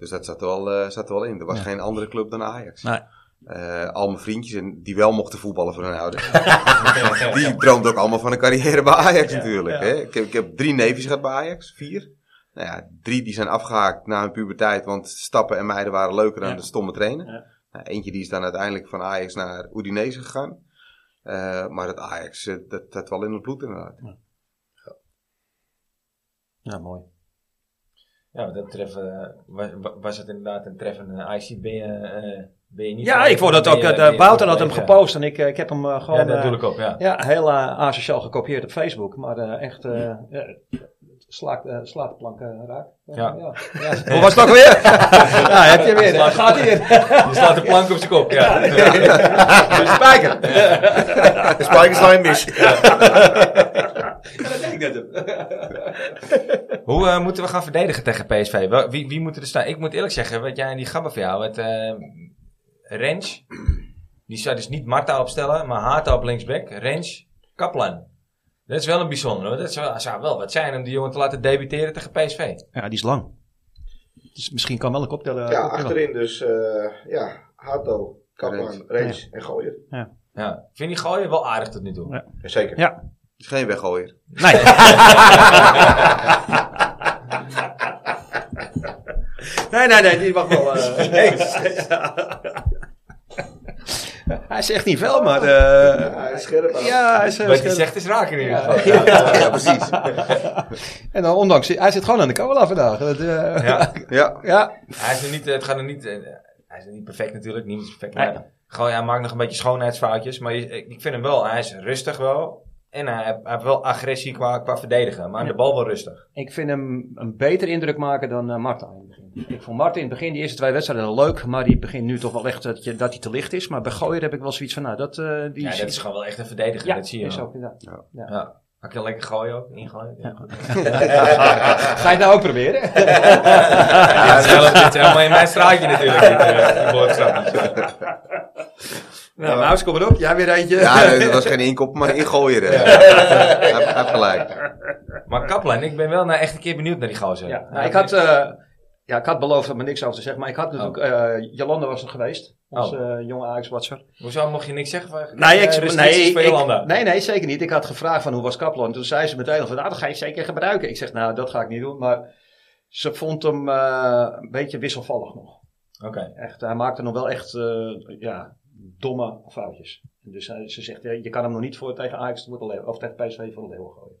Dus dat zat er wel, eh, zat er wel in. Er was Ja. geen andere club dan Ajax. Nee. Eh, al mijn vriendjes en die wel mochten voetballen voor hun ouders. die droomden ook allemaal van een carrière bij Ajax natuurlijk. Hè? Ik, heb, ik heb drie neefjes gehad bij Ajax, vier. Nou ja, drie die zijn afgehaakt na hun puberteit, want stappen en meiden waren leuker dan Ja. de stomme trainen. Nou, eentje die is dan uiteindelijk van Ajax naar Udinese gegaan. Eh, maar het Ajax, dat, dat wel in het bloed inderdaad. Ja, mooi. Ja, wat dat betreft eh, was, was het inderdaad een treffende IC. Ben je, eh, ben je niet... Ja, ik vond ben ook. je- eh, ben je Wouter had hem gepost en ik, eh, ik heb hem eh, gewoon Ja, dat eh, doe ik op, ja. ja, heel uh, asociaal gekopieerd op Facebook. Maar eh, echt, eh ja, slaat, eh, slaat de plank eh, raak. Ja. ja. ja. Hoe was het ook weer? ja, heb je weer. hè? Gaat hier. Je slaat de plank op zijn kop, ja. De spijker. De spijkers slaan mis. Ik net. Hoe eh, moeten we gaan verdedigen tegen PSV? Wie, wie moet er staan? Ik moet eerlijk zeggen, wat jij en die gabber van jou, het uh, Rens, die zou dus niet Marta opstellen, maar Haata op linksback, Rens, Kaplan. Dat is wel een bijzonder hoor. Dat zou, zou wel wat zijn om die jongen te laten debuteren tegen PSV. Ja, die is lang. Dus misschien kan wel een koptellen. Ja, achterin dus, eh ja, Hato, Kaplan. Reens en Gooier. Ja. Ik vind die gooien wel aardig tot nu toe. Ja. Zeker. Ja. Is geen weggooier. Nee. Nee, nee, nee, die mag wel. eh, nee. hij zegt niet veel, maar. eh, hij is scherp aan. ja, hij is Wat je zegt is raak in ieder Ja. geval. Ja. Ja, precies. En dan ondanks, hij zit gewoon aan de cola vandaag. Dat, eh, Ja. Ja. ja. Hij is er niet, het gaat er niet, eh, hij is er niet perfect natuurlijk, niemand is perfect. Maar gewoon, hij maakt nog een beetje schoonheidsfoutjes, maar je- ik vind hem wel, hij is rustig wel. En hij, hij heeft wel agressie qua, qua verdedigen, maar aan de bal wel rustig. Ik vind hem een beter indruk maken dan uh, Marta in het begin. Ik vond Marta in het begin, die eerste twee wedstrijden, leuk. Maar die begint nu toch wel echt dat, je, dat hij te licht is. Maar bij Gooier heb ik wel zoiets van, nou, dat, uh, die Ja, dat is gewoon wel echt een verdediger, ja, dat zie je is wel. ook inderdaad. Ja. Kan ik je lekker gooien ook? Ingooien? Ja. Ga je het nou ook proberen? Ja, dit, is helemaal, in mijn straatje natuurlijk. Dit, eh, die boodschapjes. nou, Maus, kom erop. Jij weer eentje. Ja, nee, dat was geen inkop, maar een ingooier. hè. Hij heeft gelijk. Maar Kaplan, ik ben wel nou echt een keer benieuwd naar die gozer. Ja, nou, ik, had, uh, ja, ik had beloofd om er niks over te zeggen. Maar ik had natuurlijk, uh, Jolanda was er geweest. Onze uh, jonge Ajax-watcher. Hoezo mocht je niks zeggen? Van, nee, ik, uh, nee, voor ik, nee, nee, zeker niet. Ik had gevraagd van hoe was Kaplan. Toen zei ze meteen van, nou, dat ga je zeker gebruiken. Ik zeg, nou, dat ga ik niet doen. Maar ze vond hem uh, een beetje wisselvallig nog. Oké. Okay. Echt, hij maakte nog wel echt, uh, ja, domme foutjes. Dus hij- ze zegt, ja, je kan hem nog niet voor tegen Ajax voor de leeuw, of tegen PSV voor de leeuw gooien.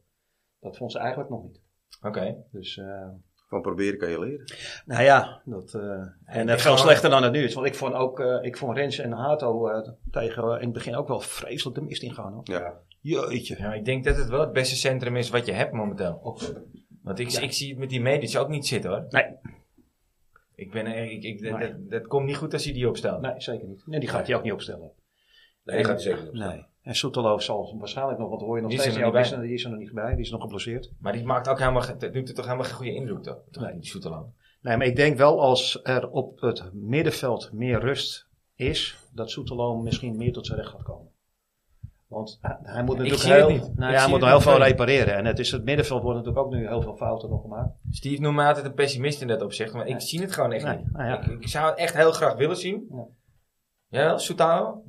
Dat vond ze eigenlijk nog niet. Oké. Dus, eh, Van proberen kan je leren. nou ja, dat, eh, en eh, veel slechter dan het nu is. Want ik vond ook, eh, ik vond Rens en Hato eh, tegen eh, in het begin ook wel vreselijk de mist ingaan. Hoor. Ja. Jeetje. Ja, ik denk dat het wel het beste centrum is wat je hebt momenteel. Want ik, ik zie het met die medisch ook niet zitten hoor. Nee. Ik ben, er- ik, ik, dat, Nee. dat, dat komt niet goed als hij die opstelt. Nee, zeker niet. Nee, die gaat hij ook niet opstellen. Nee, die gaat hij zeker niet opstellen. Nee. En Soetelo zal waarschijnlijk nog, want hoor je nog Die is steeds, er ja, die, is er, die is er nog niet bij, die is nog geblesseerd. Maar die maakt ook helemaal, doet er toch helemaal geen goede indruk toch? toch Nee. Die Soetelo. Nee, maar ik denk wel als er op het middenveld meer rust is, dat Soetelo misschien meer tot zijn recht gaat komen. Want hij, hij moet natuurlijk heel, niet. Nou, ja, hij moet nog heel veel niet. repareren. En het, is, het middenveld wordt natuurlijk ook nu heel veel fouten nog gemaakt. Steve noemt me altijd een pessimist in dat opzicht, maar ik Nee. zie het gewoon echt Nee, niet. nou ja. ik, ik zou het echt heel graag willen zien. Ja. Ja, Soetalo?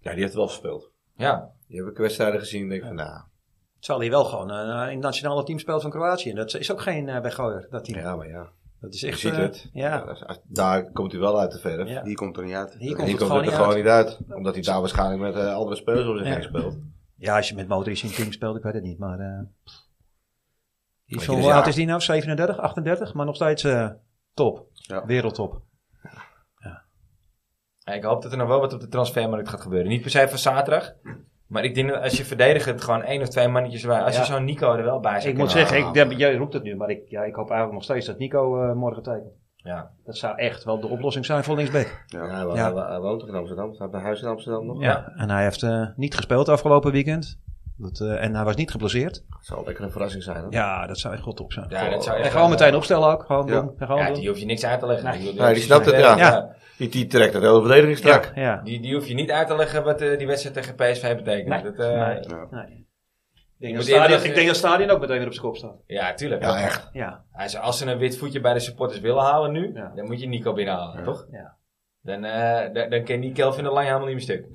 Ja, die heeft wel gespeeld. Ja. Die heb ik wedstrijden gezien en denk van, nou, Terwijl hij wel gewoon eh, in het nationale team speelt van Kroatië. En dat is ook geen uh, weggooier, dat team. ja, maar ja. Dat is Je echt... ziet eh, het. Ja. als- daar komt hij wel uit de verf. Ja. Die komt er niet uit. Hier Hier komt komt, het gewoon er niet gewoon uit. niet uit. Omdat hij daar waarschijnlijk met eh, andere spelers om zich heen speelt. Ja, als je met in het team speelt, ik weet het niet. Maar eh, je, dus hoe ja. oud is die nou? 37, 38? Maar nog steeds eh, top. Ja. Wereldtop. Ja, Ik hoop dat er nog wel wat op de transfermarkt gaat gebeuren. Niet per se van zaterdag. Maar ik denk dat als je verdedigend gewoon één of twee mannetjes erbij. Als Ja. je zo'n Nico er wel bij zou Ik moet zeggen, ik, jij roept het nu, maar ik, ja, ik hoop eigenlijk nog steeds dat Nico eh, morgen tekent. Ja. Dat zou echt wel de oplossing zijn voor linksback. Ja. Hij, wo- Ja. hij wo- hij woont toch in Amsterdam? Hij heeft een huis in Amsterdam nog? Ja. En hij heeft eh, niet gespeeld afgelopen weekend. Dat, eh, en hij was niet geblesseerd. Dat zal lekker een verrassing zijn. Hè? Ja, dat zou echt goed op zijn. Ja, dat zou en echt gewoon meteen opstellen ook. Gewoon Ja. doen. En gewoon Ja, die hoef je niks uit te leggen. Nee, die snapt het, ja. Die, die trekt het hele verdediging strak. Ja, ja. Die, die hoef je niet uit te leggen wat eh, die wedstrijd tegen PSV betekent. Nee. Dat, eh, Nee. Ja. Nee. Ik denk, dat eerlijk stadion, zeggen- ik denk dat Stadion ook meteen weer op zijn kop staat. Ja, tuurlijk. Ja, echt. Ja. Hij zei, als ze een wit voetje bij de supporters willen halen nu, Ja. dan moet je Nico binnenhalen, toch? Ja. Dan, eh dan, dan kan die Kelvin de Lang helemaal niet meer stuk.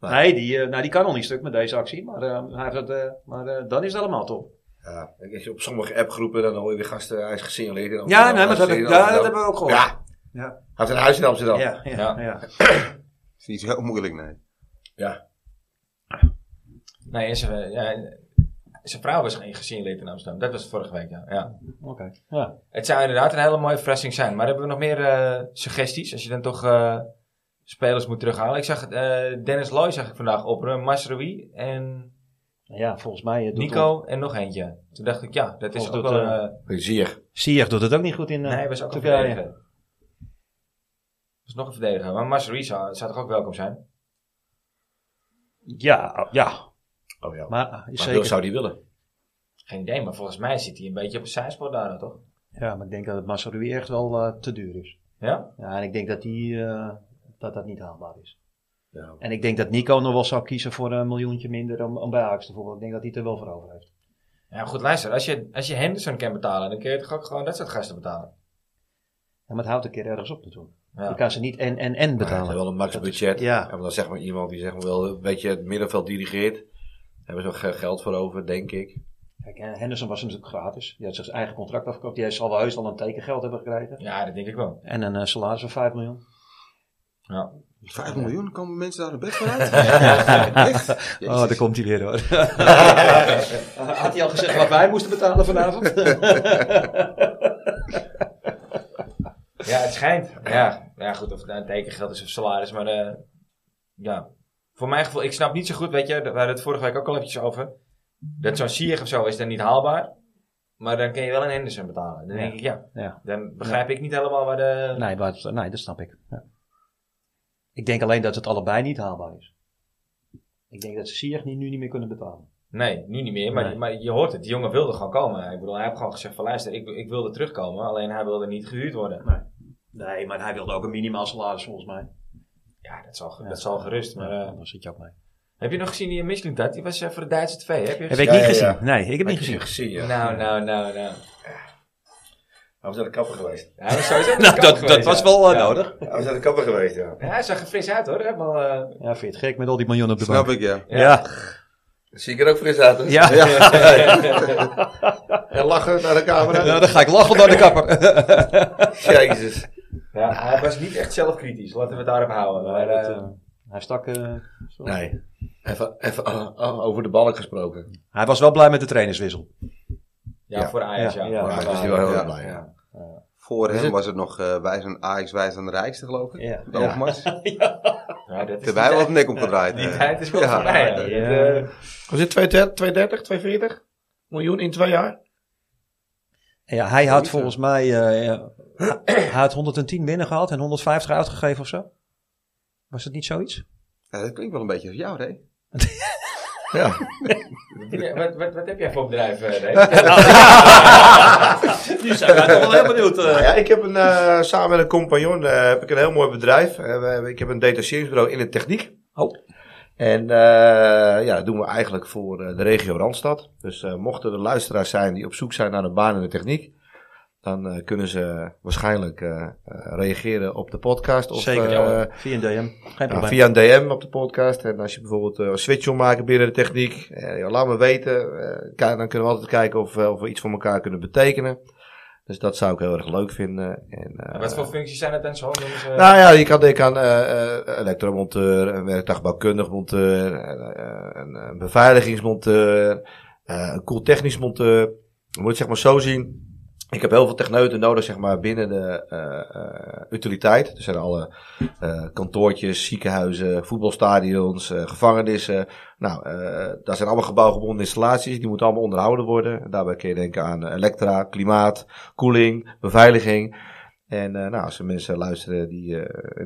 Nee, die, eh, nou, die kan nog niet stuk met deze actie. Maar, eh, hij heeft het, eh, maar eh, dan is het allemaal top. Ja, als op sommige appgroepen dan hoor je weer gasten, hij is gesignaleerd Ja, nee, maar dat, heb ik, dat hebben we ook gehoord. Ja, Ja. hij heeft een huis in Amsterdam. Ja, ja, Ja. ja. is niet zo heel moeilijk, nee. Ja. Nee, en zijn, ja, zijn vrouw was geen gesignaleerd in Amsterdam. Dat was vorige week, ja. ja. Oké. Ja. Het zou inderdaad een hele mooie verrassing zijn. Maar hebben we nog meer eh, suggesties? Als je dan toch eh, spelers moet terughalen. Ik zag eh, Dennis Loy zag ik vandaag opperen. Masrowi en ja, volgens mij eh, doet Nico en nog eentje. Toen dacht ik, ja, dat is Of ook doet, wel... eh, eh, Zie je. Ziyech doet het ook niet goed in eh nee, hij was ook een Was nog een verdediger. Maar Masrowi zou, zou toch ook welkom zijn? Ja, ja. Oh ja. Maar, Maar zeker. zou die willen? Geen idee, maar volgens mij zit hij een beetje op een zijspoor daar, toch? Ja, maar ik denk dat het Massaroui echt wel eh, te duur is. Ja? Ja, en ik denk dat die, eh, dat, dat niet haalbaar is. Ja. En ik denk dat Nico nog wel zou kiezen voor een miljoentje minder om, om bij Ajax te voetballen. Ik denk dat hij het er wel voor over heeft. Ja, goed, luister. Als je, als je Henderson kan betalen, dan kun je toch ook gewoon dat soort gasten betalen. Ja, maar het houdt een keer ergens op natuurlijk. Ja. Je kan ze niet en en en betalen. heeft wel een max budget. ja. En dan zeg maar iemand die zeg maar wel een beetje het middenveld dirigeert. Daar hebben ze ook geld voor over, denk ik. Kijk, en Henderson was natuurlijk gratis. Die had zijn eigen contract afgekocht. Die zal wel heus al een tekengeld hebben gekregen. ja, dat denk ik wel. En een eh, salaris van 5 miljoen. Ja. 5 miljoen, komen mensen daar een bed voor uit? Echt? Jezus. Oh, daar komt hij weer hoor. Had hij al gezegd wat wij moesten betalen vanavond? Ja, het schijnt. Ja, ja goed, of het nou een tekengeld is of salaris, maar eh, ja. Voor mijn gevoel, ik snap niet zo goed, weet je, we hadden het vorige week ook al eventjes over. Dat zo'n Sieg of zo is dan niet haalbaar. Maar dan kun je wel een Henderson betalen. Dan Ja. denk ik, ja, ja. dan begrijp ik niet helemaal waar de... Nee, maar, het- nee, dat snap ik. Ja. Ik denk alleen dat het allebei niet haalbaar is. Ik denk dat ze niet, nu niet meer kunnen betalen. Nee, nu niet meer, maar, Nee. maar je hoort het, die jongen wilde gewoon komen. Ik bedoel, hij heeft gewoon gezegd van luister, ik, ik wilde terugkomen, alleen hij wilde niet gehuurd worden. Nee, maar hij wilde ook een minimaal salaris volgens mij. Ja, dat zal, Ja. dat zal gerust. Maar, eh, daar zit je ook mee. heb je nog gezien die Michelin had? Die was eh, voor de Duitse tv, heb je Heb ik niet ja, gezien. ja. Nee, ik heb niet gezien. gezien, ja. Nou, nou, nou, nou. Hij was naar de kapper geweest. Ja, was Nou, dat, dat geweest, was ja. wel eh, Ja. nodig. Hij was naar de kapper geweest, ja. Ja, hij zag er fris uit hoor. Helemaal, eh, Ja, vind je het gek met al die miljoenen op de Snap bank? ik, ja. Ja. Zie ik er ook fris uit, hè? Ja. En lachen naar de camera. Ja, dan ga ik lachen naar de kapper. Jezus. Ja, hij was niet echt zelfkritisch, laten we het daarop houden. Maar, dat, eh, eh, hij stak... eh. Nee. Even, even over de balk gesproken. Hij was wel blij met de trainerswissel. ja, Ja. voor Ajax, ja. Ja, ja. Voor Ja, Ajax. hij wel heel Ja. blij. Ja. Voor hem het- was het nog eh wij zijn Ajax, wij zijn de rijkste geloof ik. Ja. De Overmars. Ja, dat is Terwijl nek omgedraaid. Die tijd is wel Ja. voorbij. ja. Ja. Was 230, 230, 240 miljoen in twee jaar? Ja, hij had volgens mij eh, hij had 110 binnen gehad en 150 uitgegeven of zo. Was het niet zoiets? Ja, dat klinkt wel een beetje als jou, hè? Ja. Wat, wat, wat heb jij voor bedrijf, eh, Ray? Nu zijn wij toch wel heel benieuwd. eh. Nou ja, ik heb een, eh, samen met een compagnon eh, heb ik een heel mooi bedrijf. Eh, we ik heb een detacheringsbureau in de techniek. Oh. En eh, ja, dat doen we eigenlijk voor eh, de regio Randstad. Dus eh, mochten er luisteraars zijn die op zoek zijn naar een baan in de techniek, dan eh, kunnen ze waarschijnlijk reageren op de podcast. Of, Zeker, eh, ja, via een DM. Geen probleem. via een DM op de podcast. En als je bijvoorbeeld eh, een switch wil maken binnen de techniek, eh, laat me weten. Eh, dan kunnen we altijd kijken of, of we iets voor elkaar kunnen betekenen. Dus dat zou ik heel erg leuk vinden. En, eh, Wat voor functies zijn het dan zo? Nou ja, je kan denken aan eh, eh, elektromonteur, een werktuigbouwkundig monteur, een, beveiligingsmonteur, een koeltechnisch monteur. Je moet het zeg maar zo zien. Ik heb heel veel techneuten nodig, zeg maar, binnen de eh, eh, utiliteit. Er zijn alle eh, kantoortjes, ziekenhuizen, voetbalstadions, gevangenissen. Nou, daar zijn allemaal gebouwgebonden installaties. Die moeten allemaal onderhouden worden. Daarbij kun je denken aan elektra, klimaat, koeling, beveiliging. En nou, als er mensen luisteren die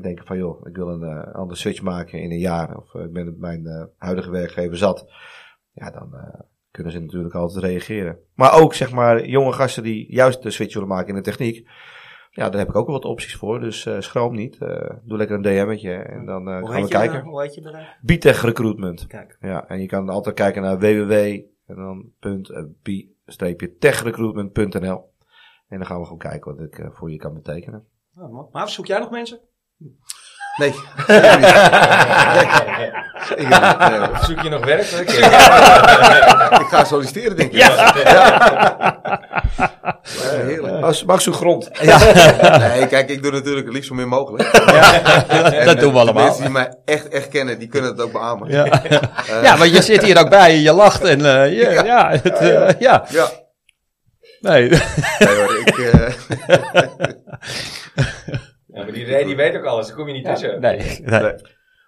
denken van joh, ik wil een andere switch maken in een jaar. Of ik ben mijn huidige werkgever zat. Ja, dan kunnen ze natuurlijk altijd reageren. Maar ook zeg maar jonge gasten die juist de switch willen maken in de techniek. Ja, daar heb ik ook wel wat opties voor. Dus eh, schroom niet. Eh, doe lekker een DM'tje en dan eh, gaan we kijken. eh, Hoe heet je bedrijf? Bitech Recruitment. Kijk. Ja, en je kan altijd kijken naar www en dan. En gaan we gewoon kijken wat ik voor je kan betekenen. Oh, maar zoek jij nog mensen? Nee. Zoek je nog werk? Ik- ik ga solliciteren, denk ik. Ja. heerlijk. Als, mag zo'n grond. Nee, kijk, ik doe natuurlijk het liefst zo min mogelijk. En, dat eh, doen we allemaal. Mensen die mij echt, echt kennen, die kunnen het ook beamen. Ja. Eh, ja, maar je zit hier ook bij en je lacht en eh, je- ja, Ja. het, eh, ja. Ja. Nee. Nee hoor, ik... eh, Ja, maar die die weet ook alles, daar kom je niet tussen. Nee, nee.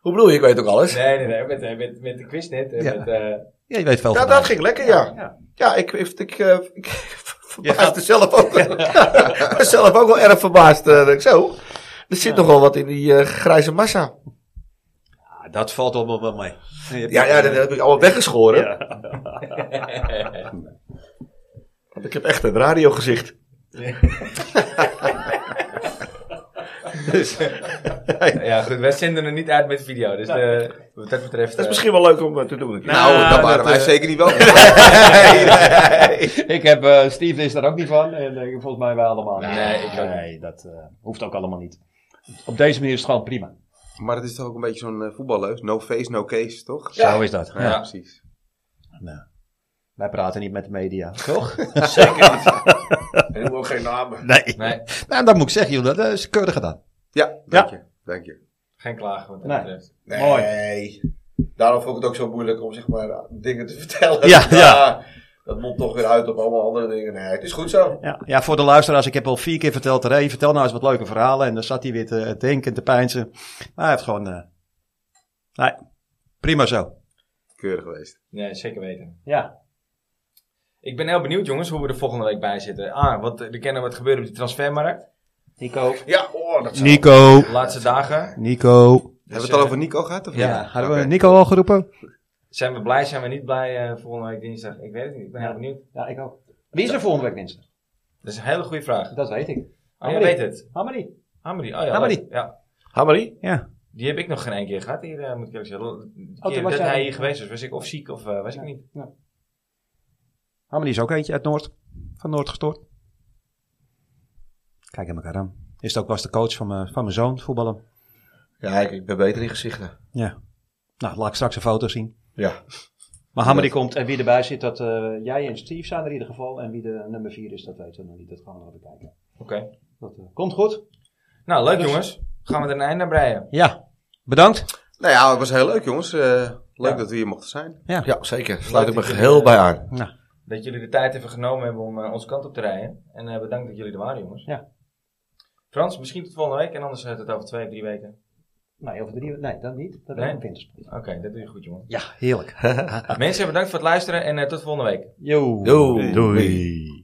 Hoe bedoel je? Ik weet ook alles. Nee, nee, nee, met, eh, met, met de quiz net. en Ja. Met, eh, Ja, je weet veel Ja, dat ging lekker, ja. Ja. Ja, ik, ik, ik, eh, ik verbaasde zelf ook. Zelf ook wel erg verbaasd. eh, zo, er zit nogal wat in die eh, grijze massa. Dat valt allemaal wel mee. Ja, ja, dat heb ik allemaal weggeschoren. Ja. Want ik heb echt een radiogezicht. Dus, ja, goed, wij zenden er niet uit met video, dus eh, wat dat betreft... dat is eh, misschien wel leuk om eh, te doen. nou, Nou, dan waren dat, wij eh, zeker niet nee. Ik heb, eh, Steve is daar ook niet van. En eh, volgens mij wij allemaal niet. Nee, ik ook Nee, dat eh, hoeft ook allemaal niet. Op deze manier is het gewoon prima. Maar het is toch ook een beetje zo'n eh, voetballeus. No face, no case, toch? Zo is dat. Ja, Ja. precies. Wij praten niet met de media, toch? Zeker niet. En ook geen namen. Nee. Nee, Nou, dat moet ik zeggen, joh. Dat eh, is keurig gedaan. Ja, dank je. Dank je. geen klagen wat dat Nee. betreft. Nee. Daarom vond ik het ook zo moeilijk om zeg maar dingen te vertellen. Ja, ja. Dat mondt toch weer uit op allemaal andere dingen. Nee, het is goed zo. Ja, ja, voor de luisteraars, ik heb al vier keer verteld, Ray, vertel nou eens wat leuke verhalen. En dan zat hij weer te denken, te pijnsen. Maar hij heeft gewoon, eh, nee, prima zo. Keurig geweest. Nee, zeker weten. Ja. Ik ben heel benieuwd, jongens, hoe we er volgende week bij zitten. Ah, want eh, we kennen wat gebeurt op de transfermarkt. Nico. Ja, oh, dat zou... Nico, De laatste dagen. Nico. Hebben we het al over Nico gehad? Of ja, niet? Hadden we. Nico al geroepen? Zijn we blij, zijn we niet blij eh, volgende week dinsdag? Ik weet het niet, ik ben heel benieuwd. Ja, ik ook. Wie is er volgende week dinsdag? Dat is een hele goede vraag. Dat weet ik. Oh, jij Hamadi. weet het. Hamadi. Hamadi, oh ja. Leuk. Ja. Hamari? Ja. Die heb ik nog geen één keer gehad hier, eh, moet ik eerlijk zeggen. De toen keer was dat hij hier geweest was, was ik of ziek of eh, was ik niet. Hammer is ook eentje uit Noord. Van Noord gestoord. Kijk hem elkaar aan. Is het ook was de coach van mijn, van mijn zoon, voetballen. Ja, ik, ik ben beter in gezichten. Ja. Nou, laat ik straks een foto zien. Ja. Maar Hammer die Komt en wie erbij zit, dat eh, jij en Steve zijn er in ieder geval. En wie de nummer 4 is, dat weten we nog niet. Dat gaan we nog even kijken. Oké. Dat eh, komt goed. Nou, leuk jongens. Gaan we er een einde aan breien. Ja, bedankt. Nou ja, het was heel leuk jongens. Eh, leuk Ja. dat we hier mochten zijn. Ja, zeker. Sluit ik me geheel bij aan. Dat jullie de tijd hebben genomen hebben om onze kant op te rijden. En eh, bedankt dat jullie er waren jongens. Ja. Frans, misschien tot volgende week en anders tot over twee, drie weken. Nee, over drie, nee, dat niet. Dat Nee? is een wintersport. Oké, dat doe je goed jongen. Ja, heerlijk. Mensen, bedankt voor het luisteren en eh, tot volgende week. Yo. Doei. Doei.